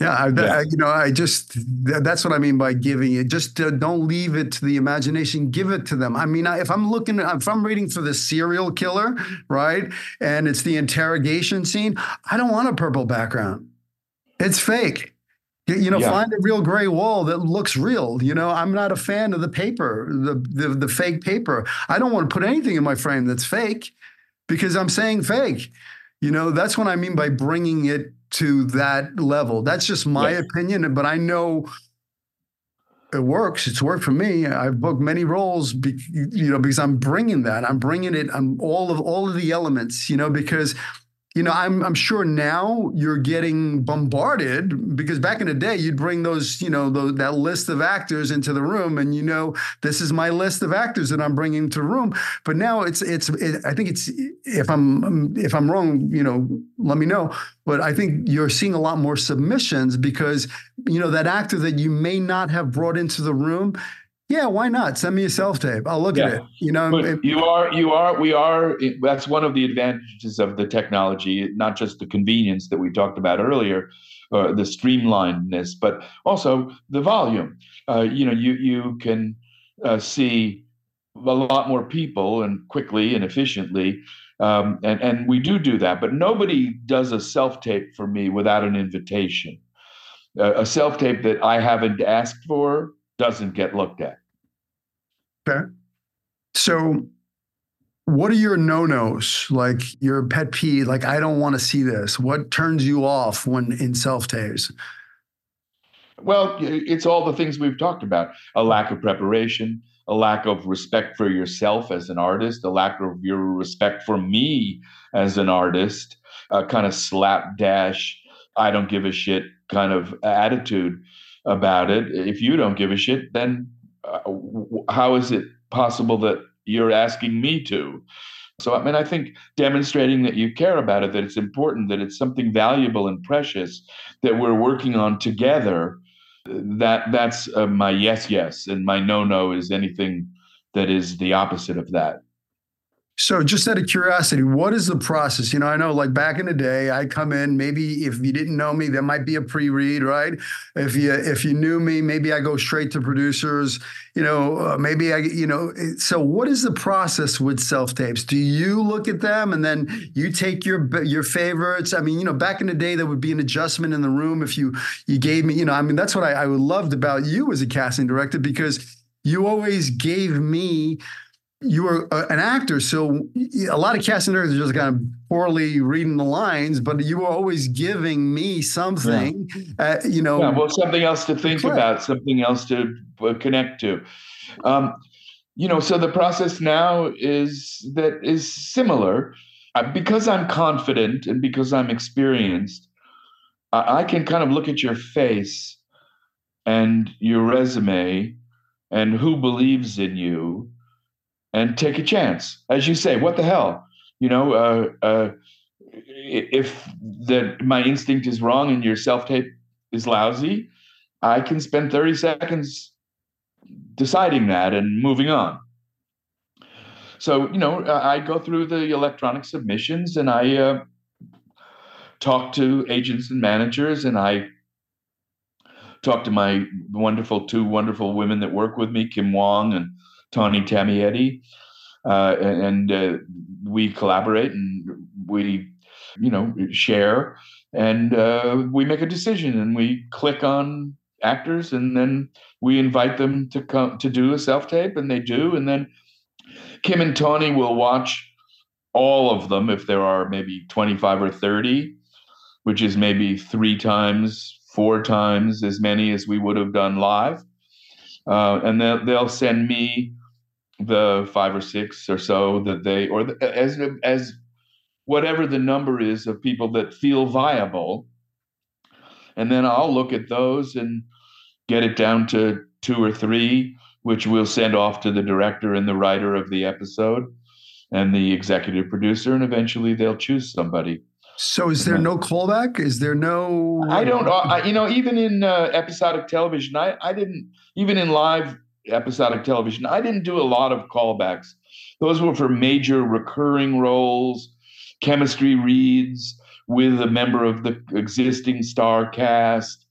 Yeah, I, yeah. I, you know, I just that's what I mean by giving it. Just uh, don't leave it to the imagination. Give it to them. I mean, if I'm looking, if I'm reading for the serial killer, right, and it's the interrogation scene, I don't want a purple background. It's fake. You know, yeah. find a real gray wall that looks real. You know, I'm not a fan of the paper, the, the the fake paper. I don't want to put anything in my frame that's fake because I'm saying fake. You know, that's what I mean by bringing it to that level. That's just my yeah. opinion, but I know it works. It's worked for me. I've booked many roles, be, you know, because I'm bringing that. I'm bringing it. I'm all of all of the elements, you know, because you know, I'm I'm sure now you're getting bombarded because back in the day you'd bring those, you know, those, that list of actors into the room, and you know, this is my list of actors that I'm bringing to the room. But now it's it's it, I think it's if I'm if I'm wrong, you know, let me know. But I think you're seeing a lot more submissions because you know that actor that you may not have brought into the room yeah, why not? Send me a self tape. I'll look yeah. at it. You know, it, you are, you are, we are. That's one of the advantages of the technology, not just the convenience that we talked about earlier, uh, the streamlinedness, but also the volume. Uh, you know, you you can uh, see a lot more people and quickly and efficiently, um, and and we do do that. But nobody does a self tape for me without an invitation. a self tape that I haven't asked for doesn't get looked at. Okay. So what are your no-nos? Like your pet peeve like i don't want to see this. What turns you off when in self-tapes well it's all the things we've talked about. A lack of preparation a lack of respect for yourself as an artist a lack of your respect for me as an artist a kind of slapdash i don't give a shit kind of attitude about it if you don't give a shit then uh, how is it possible that you're asking me to. So, I mean, I think demonstrating that you care about it, that it's important, that it's something valuable and precious that we're working on together. That that's uh, my yes, yes, and my no, no is anything that is the opposite of that. So, just out of curiosity, what is the process? You know, I know like back in the day, I come in. Maybe if you didn't know me, there might be a pre-read, right? If you if you knew me, maybe I go straight to producers. You know, uh, maybe I, you know. So, what is the process with self tapes? Do you look at them and then you take your your favorites? I mean, you know, back in the day, there would be an adjustment in the room if you you gave me. You know, I mean, that's what I, I loved about you as a casting director because you always gave me you were an actor, so a lot of casting directors are just kind of poorly reading the lines, but you were always giving me something, yeah. uh, you know. Yeah, well, something else to think about, something else to uh, connect to. Um, you know, so the process now is that is similar. Uh, because I'm confident and because I'm experienced, I, I can kind of look at your face and your resume and who believes in you and take a chance. As you say, what the hell? You know, uh, uh, if the my instinct is wrong and your self tape is lousy, I can spend 30 seconds deciding that and moving on. So, you know, I go through the electronic submissions and I uh, talk to agents and managers and I talk to my wonderful two wonderful women that work with me, Kim Wong and Tawny Tamietti, uh, and uh, we collaborate and we, you know, share. And uh, we make a decision and we click on actors and then we invite them to come to do a self tape and they do. And then Kim and Tawny will watch all of them if there are maybe 25 or 30 which is maybe three times four times as many as we would have done live. Uh, and they'll, they'll send me the five or six or so that they or the, as as whatever the number is of people that feel viable. And then I'll look at those and get it down to two or three which we'll send off to the director and the writer of the episode and the executive producer and eventually they'll choose somebody. So is there no callback? Is there no i don't I, you know even in uh, episodic television i i didn't even in live episodic television. I didn't do a lot of callbacks. Those were for major recurring roles, chemistry reads with a member of the existing star cast.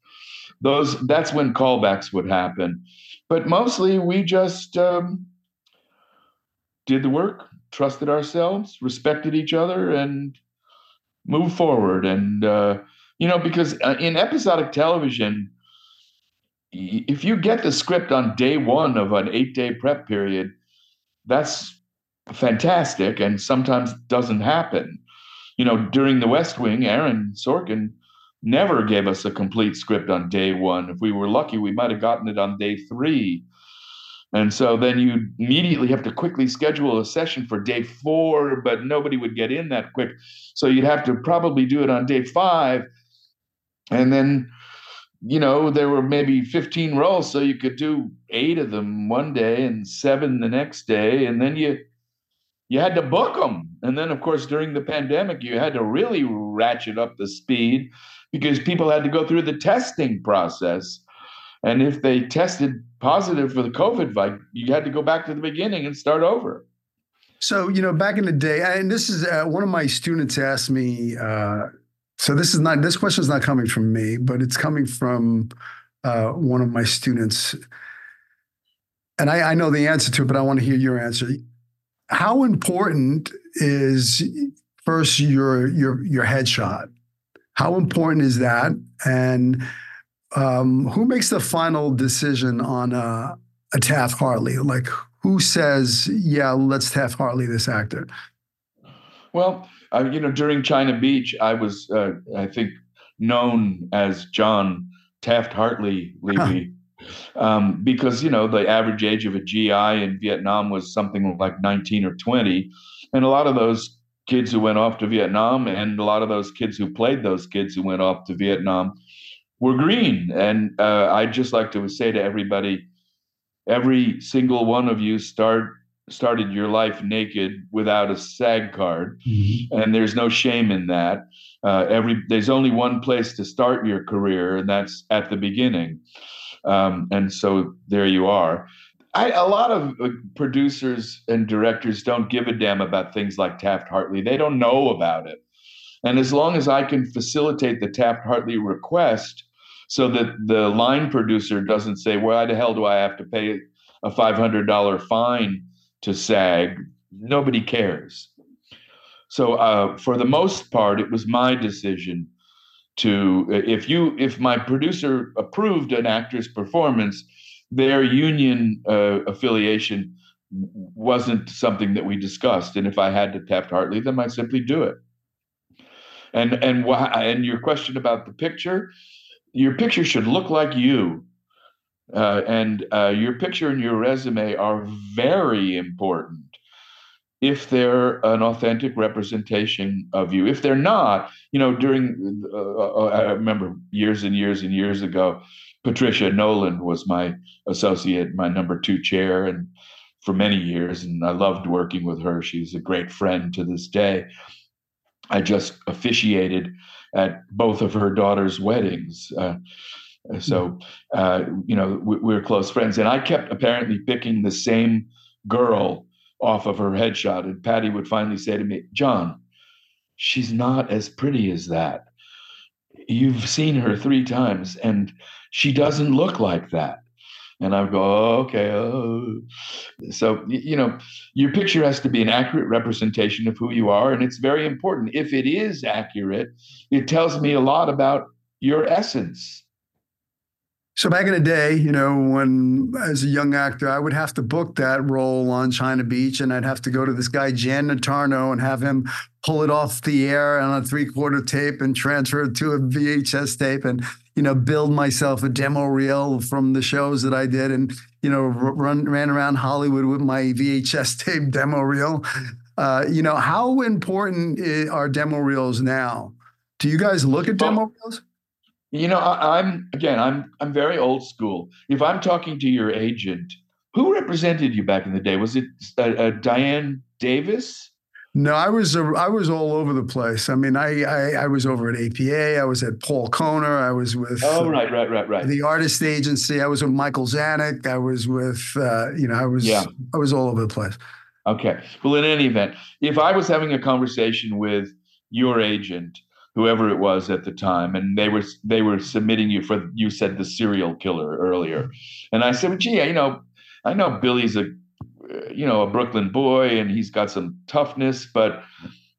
Those that's when callbacks would happen. But mostly we just um, did the work, trusted ourselves, respected each other, and moved forward. And uh, you know, because uh, in episodic television, if you get the script on day one of an eight day prep period, that's fantastic and sometimes doesn't happen. You know, during the West Wing, Aaron Sorkin never gave us a complete script on day one. If we were lucky, we might have gotten it on day three. And so then you immediately have to quickly schedule a session for day four, but nobody would get in that quick. So you'd have to probably do it on day five. And then you know, there were maybe 15 roles, so you could do eight of them one day and seven the next day, and then you you had to book them. And then, of course, during the pandemic, you had to really ratchet up the speed because people had to go through the testing process. And if they tested positive for the COVID, vibe, you had to go back to the beginning and start over. So, you know, back in the day, and this is uh, one of my students asked me, uh, so this is not this question is not coming from me, but it's coming from uh, one of my students, and I, I know the answer to it, but I want to hear your answer. How important is first your your your headshot? How important is that? And um, who makes the final decision on a, a Taft Hartley? Like who says, "Yeah, let's Taft Hartley this actor"? Well, uh, you know, during China Beach, I was, uh, I think, known as John Taft Hartley Levey. Um, because you know the average age of a GI in Vietnam was something like 19 or 20, and a lot of those kids who went off to Vietnam and a lot of those kids who played those kids who went off to Vietnam were green. And uh, I'd just like to say to everybody, every single one of you start started your life naked without a SAG card, mm-hmm. and there's no shame in that. Uh, every there's only one place to start your career, and that's at the beginning. Um, and so there you are. I, a lot of uh, producers and directors don't give a damn about things like Taft Hartley. They don't know about it. And as long as I can facilitate the Taft Hartley request so that the line producer doesn't say, why the hell do I have to pay a $500 fine to SAG? Nobody cares. So uh, for the most part, it was my decision to if you if my producer approved an actor's performance their union uh, affiliation wasn't something that we discussed. And if I had to Taft Hartley then I simply do it. And and why? And your question about the picture, your picture should look like you. Uh, and uh, your picture and your resume are very important if they're an authentic representation of you. If they're not, you know, during uh, uh I remember years and years and years ago, Patricia Nolan was my associate, my number two chair, and for many years, and I loved working with her. She's a great friend to this day. I just officiated at both of her daughter's weddings. Uh, so, uh, you know, we, we, were close friends. And I kept apparently picking the same girl off of her headshot. And Patty would finally say to me, John, she's not as pretty as that. You've seen her three times, and she doesn't look like that. And I would go, oh, okay. Oh. So, you know, your picture has to be an accurate representation of who you are. And it's very important. If it is accurate, it tells me a lot about your essence. So back in the day, you know, when as a young actor, I would have to book that role on China Beach, and I'd have to go to this guy Jan Natarno and have him pull it off the air on a three-quarter tape and transfer it to a VHS tape, and you know, build myself a demo reel from the shows that I did, and you know, run ran around Hollywood with my VHS tape demo reel. Uh, you know, how important are demo reels now? Do you guys look at demo reels? You know, I, am again, I'm I'm very old school. If I'm talking to your agent, who represented you back in the day? Was it uh, uh, Diane Davis? No, I was uh, I was all over the place. I mean, I, I, I was over at APA. I was at Paul Kohner. I was with oh right right right right the artist agency. I was with Michael Zanuck. I was with uh, you know I was yeah. I was all over the place. Okay. Well, in any event, if I was having a conversation with your agent whoever it was at the time, and they were they were submitting you for you said the serial killer earlier, and I said, well, gee, you know, I know Billy's a you know a Brooklyn boy and he's got some toughness, but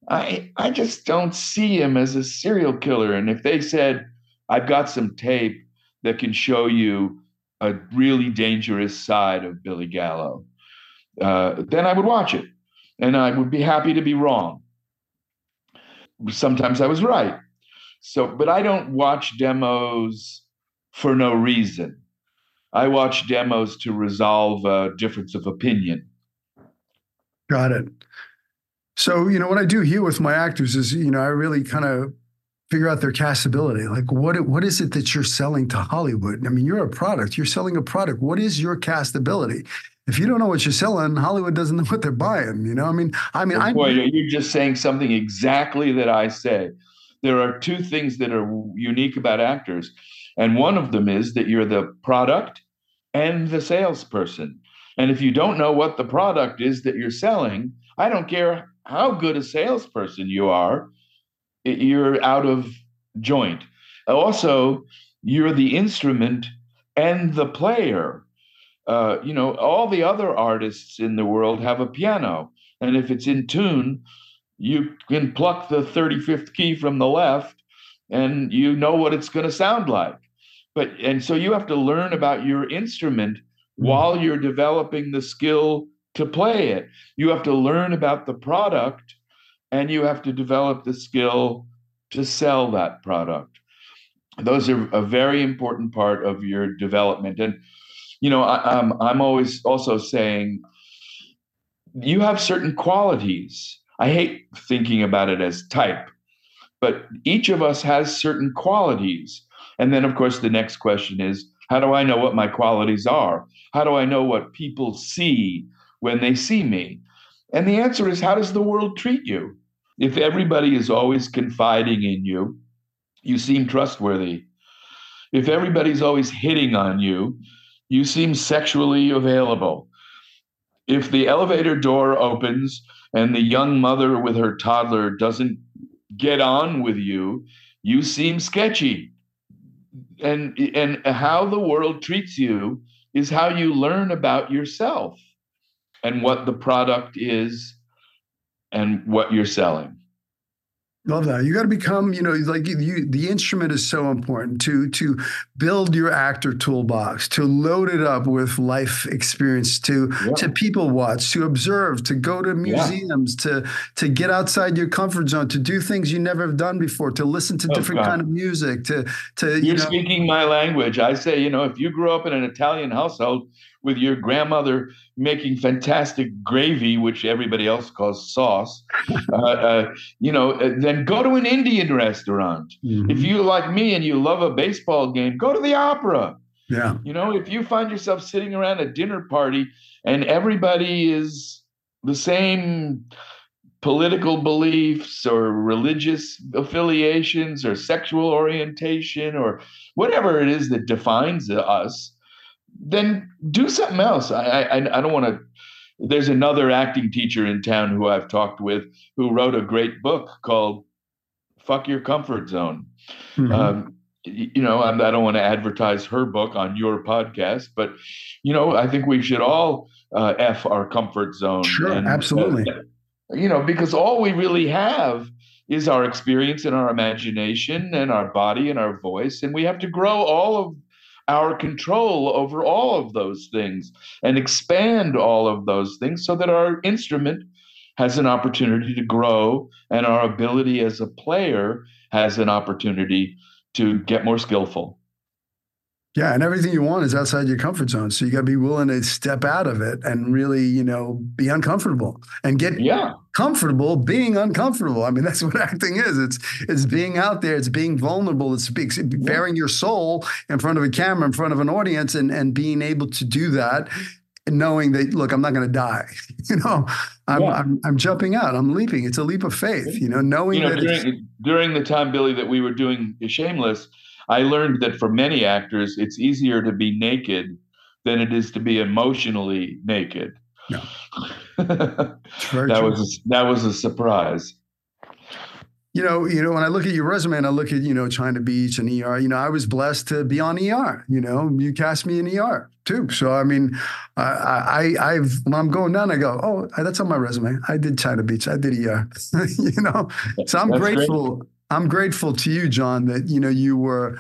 I I just don't see him as a serial killer. And if they said I've got some tape that can show you a really dangerous side of Billy Gallo, uh, then I would watch it, and I would be happy to be wrong sometimes I was right. So, but I don't watch demos for no reason. I watch demos to resolve a difference of opinion. Got it. So, you know, what I do here with my actors is, you know, I really kind of figure out their castability. Like, what what is it that you're selling to Hollywood? I mean, you're a product. You're selling a product. What is your castability? if you don't know what you're selling, Hollywood doesn't know what they're buying. You know, I mean, I mean, I boy, you're just saying something exactly that I say. There are two things that are unique about actors, and one of them is that you're the product and the salesperson. And if you don't know what the product is that you're selling, I don't care how good a salesperson you are, you're out of joint. Also, you're the instrument and the player uh, you know, all the other artists in the world have a piano. And if it's in tune, you can pluck the 35th key from the left and you know what it's going to sound like. But and so you have to learn about your instrument while you're developing the skill to play it. You have to learn about the product and you have to develop the skill to sell that product. Those are a very important part of your development. And, you know, I, I'm, I'm always also saying you have certain qualities. I hate thinking about it as type, but each of us has certain qualities. And then, of course, the next question is how do I know what my qualities are? How do I know what people see when they see me? And the answer is how does the world treat you? If everybody is always confiding in you, you seem trustworthy. If everybody's always hitting on you, you seem sexually available. If the elevator door opens and the young mother with her toddler doesn't get on with you, you seem sketchy. And and how the world treats you is how you learn about yourself and what the product is and what you're selling. Love that. You got to become, you know, like you, the instrument is so important to to build your actor toolbox, to load it up with life experience, to yeah. to people watch, to observe, to go to museums, yeah. to to get outside your comfort zone, to do things you never have done before, to listen to oh, different God. kind of music, to to You're you know, speaking my language. I say, you know, if you grew up in an Italian household, with your grandmother making fantastic gravy, which everybody else calls sauce, uh, uh, you know, uh, then go to an Indian restaurant. Mm-hmm. If you like me and you love a baseball game, go to the opera. Yeah. You know, if you find yourself sitting around a dinner party and everybody is the same political beliefs or religious affiliations or sexual orientation or whatever it is that defines us, then do something else. I I, I don't want to. There's another acting teacher in town who I've talked with who wrote a great book called "Fuck Your Comfort Zone." Mm-hmm. Um, you know, I, I don't want to advertise her book on your podcast, but you know, I think we should all uh, f our comfort zone. Sure, and, absolutely. Uh, you know, because all we really have is our experience and our imagination and our body and our voice, and we have to grow all of our control over all of those things and expand all of those things so that our instrument has an opportunity to grow and our ability as a player has an opportunity to get more skillful. Yeah, and everything you want is outside your comfort zone. So you got to be willing to step out of it and really, you know, be uncomfortable and get yeah. comfortable being uncomfortable. I mean, that's what acting is. It's it's being out there. It's being vulnerable. It's, it's baring your soul in front of a camera, in front of an audience, and and being able to do that, knowing that look, I'm not going to die. you know, I'm, yeah. I'm I'm jumping out. I'm leaping. It's a leap of faith. You know, knowing you know, that during, during the time, Billy, that we were doing Shameless I learned that for many actors, it's easier to be naked than it is to be emotionally naked. Yeah. that true. was a, that was a surprise. You know, you know, when I look at your resume and I look at, you know, China Beach and ER, you know, I was blessed to be on ER. You know, you cast me in ER too. So I mean, I, I I've when I'm going down, I go, oh, that's on my resume. I did China Beach. I did ER. you know, so I'm that's grateful. Great. I'm grateful to you, John, that you know you were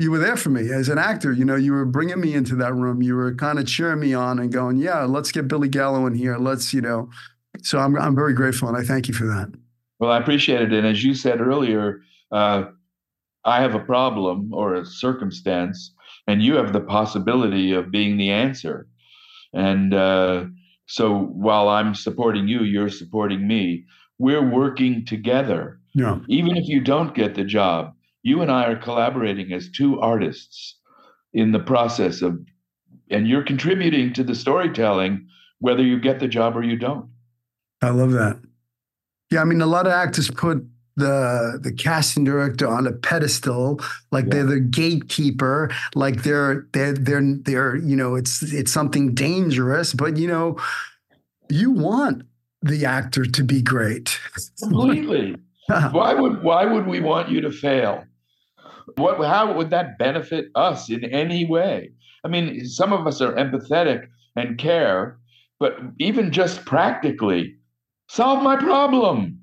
you were there for me as an actor. You know, you were bringing me into that room. You were kind of cheering me on and going, "Yeah, let's get Billy Gallo in here. Let's, you know." So I'm I'm very grateful and I thank you for that. Well, I appreciate it. And as you said earlier, uh, I have a problem or a circumstance, and you have the possibility of being the answer. And uh, so while I'm supporting you, you're supporting me. We're working together yeah. Even if you don't get the job, you and I are collaborating as two artists in the process of, and you're contributing to the storytelling, whether you get the job or you don't. I love that. Yeah, I mean, a lot of actors put the the casting director on a pedestal like yeah. they're the gatekeeper like they're they're they're they're you know it's it's something dangerous but you know you want the actor to be great completely why would why would we want you to fail? What how would that benefit us in any way? I mean, some of us are empathetic and care, but even just practically, solve my problem.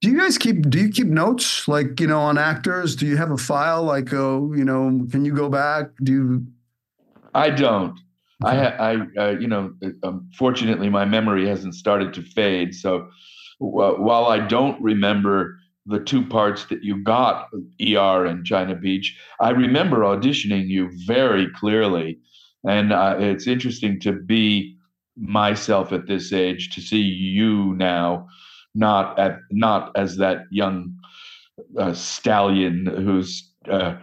Do you guys keep do you keep notes like, you know, on actors? Do you have a file like oh, you know, can you go back? Do you I don't. I, I, uh, you know, unfortunately, my memory hasn't started to fade. So while I don't remember the two parts that you got, ER and China Beach, I remember auditioning you very clearly, and uh, it's interesting to be myself at this age to see you now, not at not as that young uh, stallion who's uh,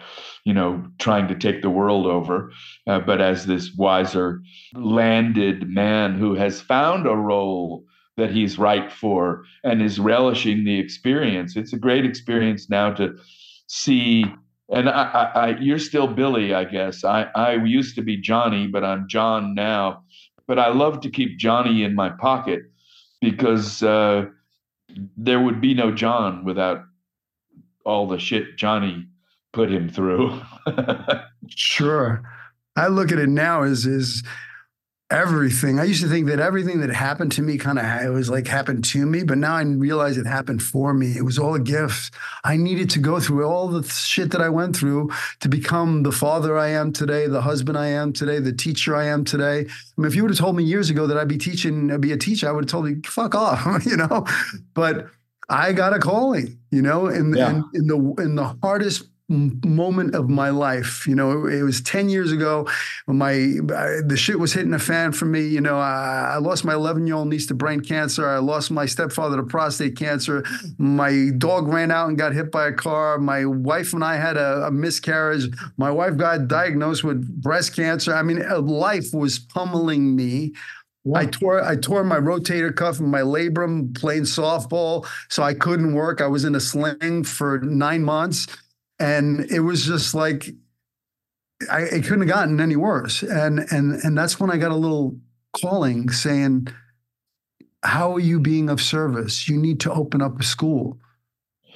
you know, trying to take the world over, uh, but as this wiser, landed man who has found a role that he's right for and is relishing the experience. It's a great experience now to see. And I, I, I, you're still Billy, I guess. I, I used to be Johnny, but I'm John now. But I love to keep Johnny in my pocket because uh, there would be no John without all the shit Johnny put him through. sure. I look at it now as is everything. I used to think that everything that happened to me kind of it was like happened to me, but now I realize it happened for me. It was all a gift. I needed to go through all the shit that I went through to become the father I am today, the husband I am today, the teacher I am today. I mean, if you would have told me years ago that I'd be teaching, I'd be a teacher, I would have told you, fuck off, you know. But I got a calling, you know, in, yeah. in, in the in the hardest moment of my life. You know, it, it was 10 years ago when my I, the shit was hitting a fan for me. You know, I, I lost my 11 year old niece to brain cancer. I lost my stepfather to prostate cancer. My dog ran out and got hit by a car. My wife and I had a, a miscarriage. My wife got diagnosed with breast cancer. I mean, uh, life was pummeling me. I tore I tore my rotator cuff and my labrum playing softball, so I couldn't work. I was in a sling for nine months and it was just like I it couldn't have gotten any worse. And and and that's when I got a little calling saying, "How are you being of service? You need to open up a school."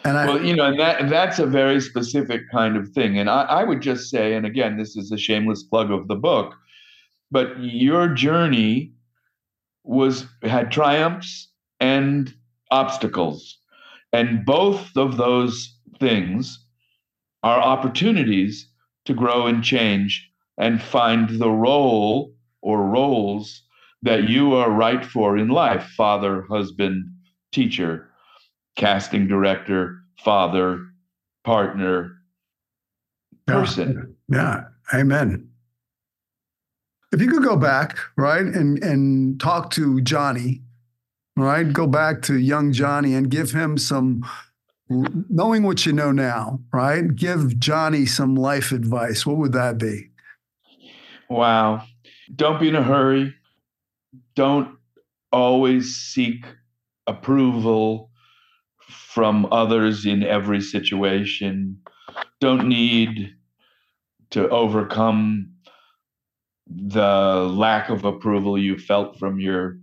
And I, well, you know, and that that's a very specific kind of thing. And I, I would just say, and again, this is a shameless plug of the book, but your journey was had triumphs and obstacles, and both of those things are opportunities to grow and change and find the role or roles that you are right for in life father, husband, teacher, casting director, father, partner, person. Yeah. yeah. Amen. If you could go back, right, and and talk to Johnny, right? Go back to young Johnny and give him some knowing what you know now, right? Give Johnny some life advice. What would that be? Wow. Don't be in a hurry. Don't always seek approval from others in every situation. Don't need to overcome the lack of approval you felt from your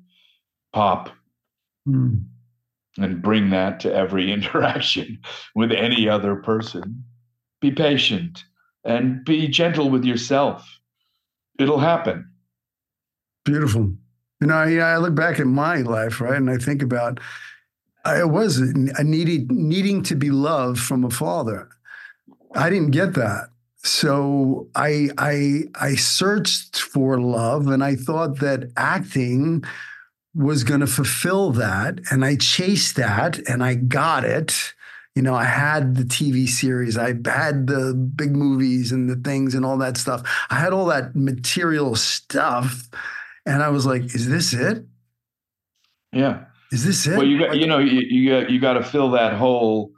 pop. Mm and bring that to every interaction with any other person. Be patient and be gentle with yourself. It'll happen. Beautiful. You know, I, I look back at my life, right, and I think about I was a needed needing to be loved from a father. I didn't get that. So I I I searched for love and I thought that acting was going to fulfill that. And I chased that and I got it. You know, I had the TV series, I had the big movies and the things and all that stuff. I had all that material stuff. And I was like, is this it? Yeah. Is this it? Well, you got, you know, you, you got, you got to fill that hole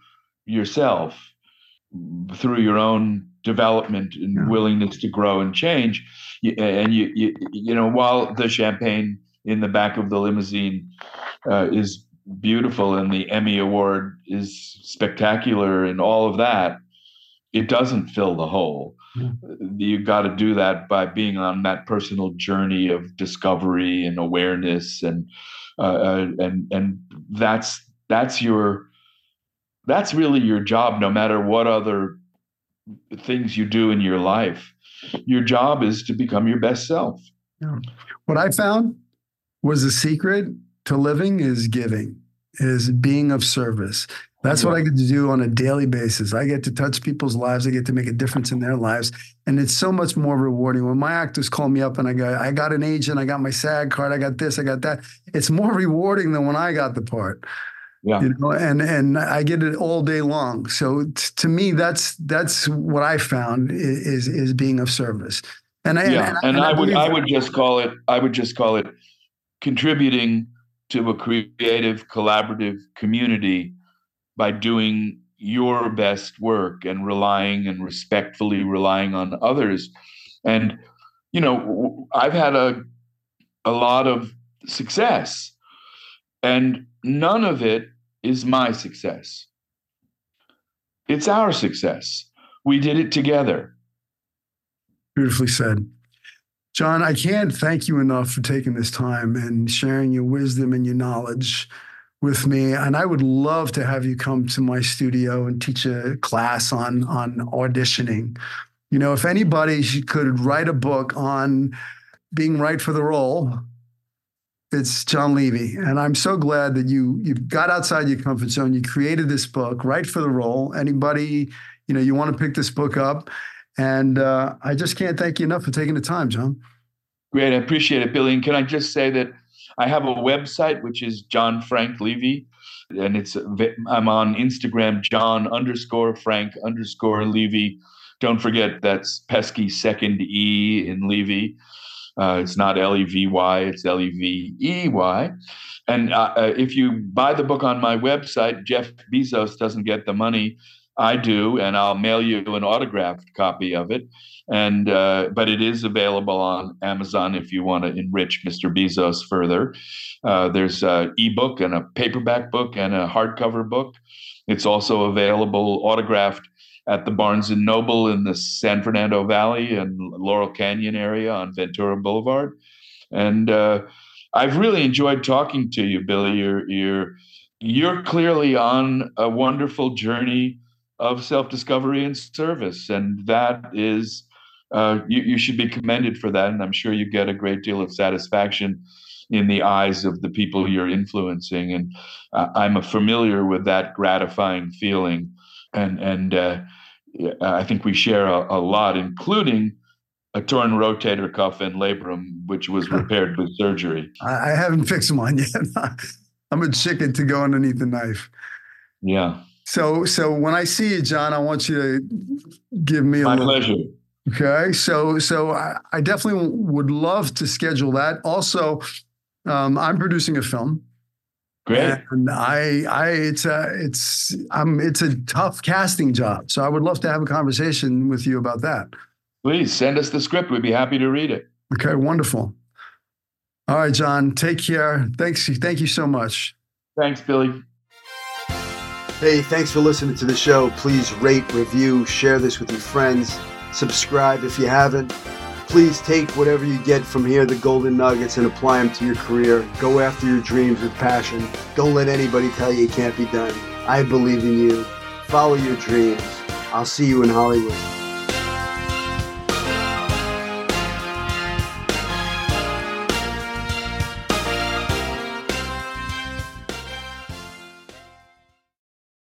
yourself through your own development and yeah. willingness to grow and change. And you, you, you know, while the champagne in the back of the limousine uh, is beautiful and the Emmy Award is spectacular and all of that, it doesn't fill the hole. Yeah. You've got to do that by being on that personal journey of discovery and awareness, and uh, uh, and and that's that's your that's really your job. No matter what other things you do in your life, your job is to become your best self. Yeah. What I found was the secret to living is giving, is being of service. That's what I get to do on a daily basis. I get to touch people's lives. I get to make a difference in their lives. And it's so much more rewarding. When my actors call me up and I go, I got an agent, I got my SAG card, I got this, I got that. It's more rewarding than when I got the part. Yeah. You know, and and I get it all day long. So t- to me, that's that's what I found is is being of service. And I, yeah, and, and, and I, I would I would just call it I would just call it contributing to a creative collaborative community by doing your best work and relying and respectfully relying on others. And you know, I've had a a lot of success and none of it is my success. It's our success. We did it together. Beautifully said. John, I can't thank you enough for taking this time and sharing your wisdom and your knowledge with me. And I would love to have you come to my studio and teach a class on, on auditioning. You know, if anybody could write a book on being right for the role, it's John Levey, and I'm so glad that you you got outside your comfort zone. You created this book right for the role. Anybody, you know, you want to pick this book up, and uh, I just can't thank you enough for taking the time, John. Great, I appreciate it, Billy. And can I just say that I have a website which is John Frank Levey, and it's I'm on Instagram, John underscore Frank underscore Levey. Don't forget that's pesky second E in Levey. Uh, it's not L E V Y, it's L E V E Y. And uh, uh, if you buy the book on my website, Jeff Bezos doesn't get the money. I do, and I'll mail you an autographed copy of it. And uh, but it is available on Amazon if you want to enrich Mr. Bezos further. Uh, there's an ebook and a paperback book and a hardcover book. It's also available autographed at the Barnes and Noble in the San Fernando Valley and Laurel Canyon area on Ventura Boulevard. And uh, I've really enjoyed talking to you, Billy. You're you're you're clearly on a wonderful journey of self-discovery and service, and that is uh, you, you should be commended for that. And I'm sure you get a great deal of satisfaction in the eyes of the people you're influencing. And uh, I'm familiar with that gratifying feeling and and uh, I think we share a, a, lot, including a torn rotator cuff and labrum, which was repaired with surgery. I haven't fixed mine yet. I'm a chicken to go underneath the knife. Yeah. So so when I see you, John, I want you to give me a my little, pleasure. Okay, so so I, I definitely would love to schedule that. Also, um, I'm producing a film Great. And I, I, it's a, it's, um, it's a tough casting job. So I would love to have a conversation with you about that. Please send us the script. We'd be happy to read it. Okay, wonderful. All right, John, take care. Thanks. Thank you so much. Thanks, Billy. Hey, thanks for listening to the show. Please rate, review, share this with your friends. Subscribe if you haven't. Please take whatever you get from here, the golden nuggets, and apply them to your career. Go after your dreams with passion. Don't let anybody tell you it can't be done. I believe in you. Follow your dreams. I'll see you in Hollywood.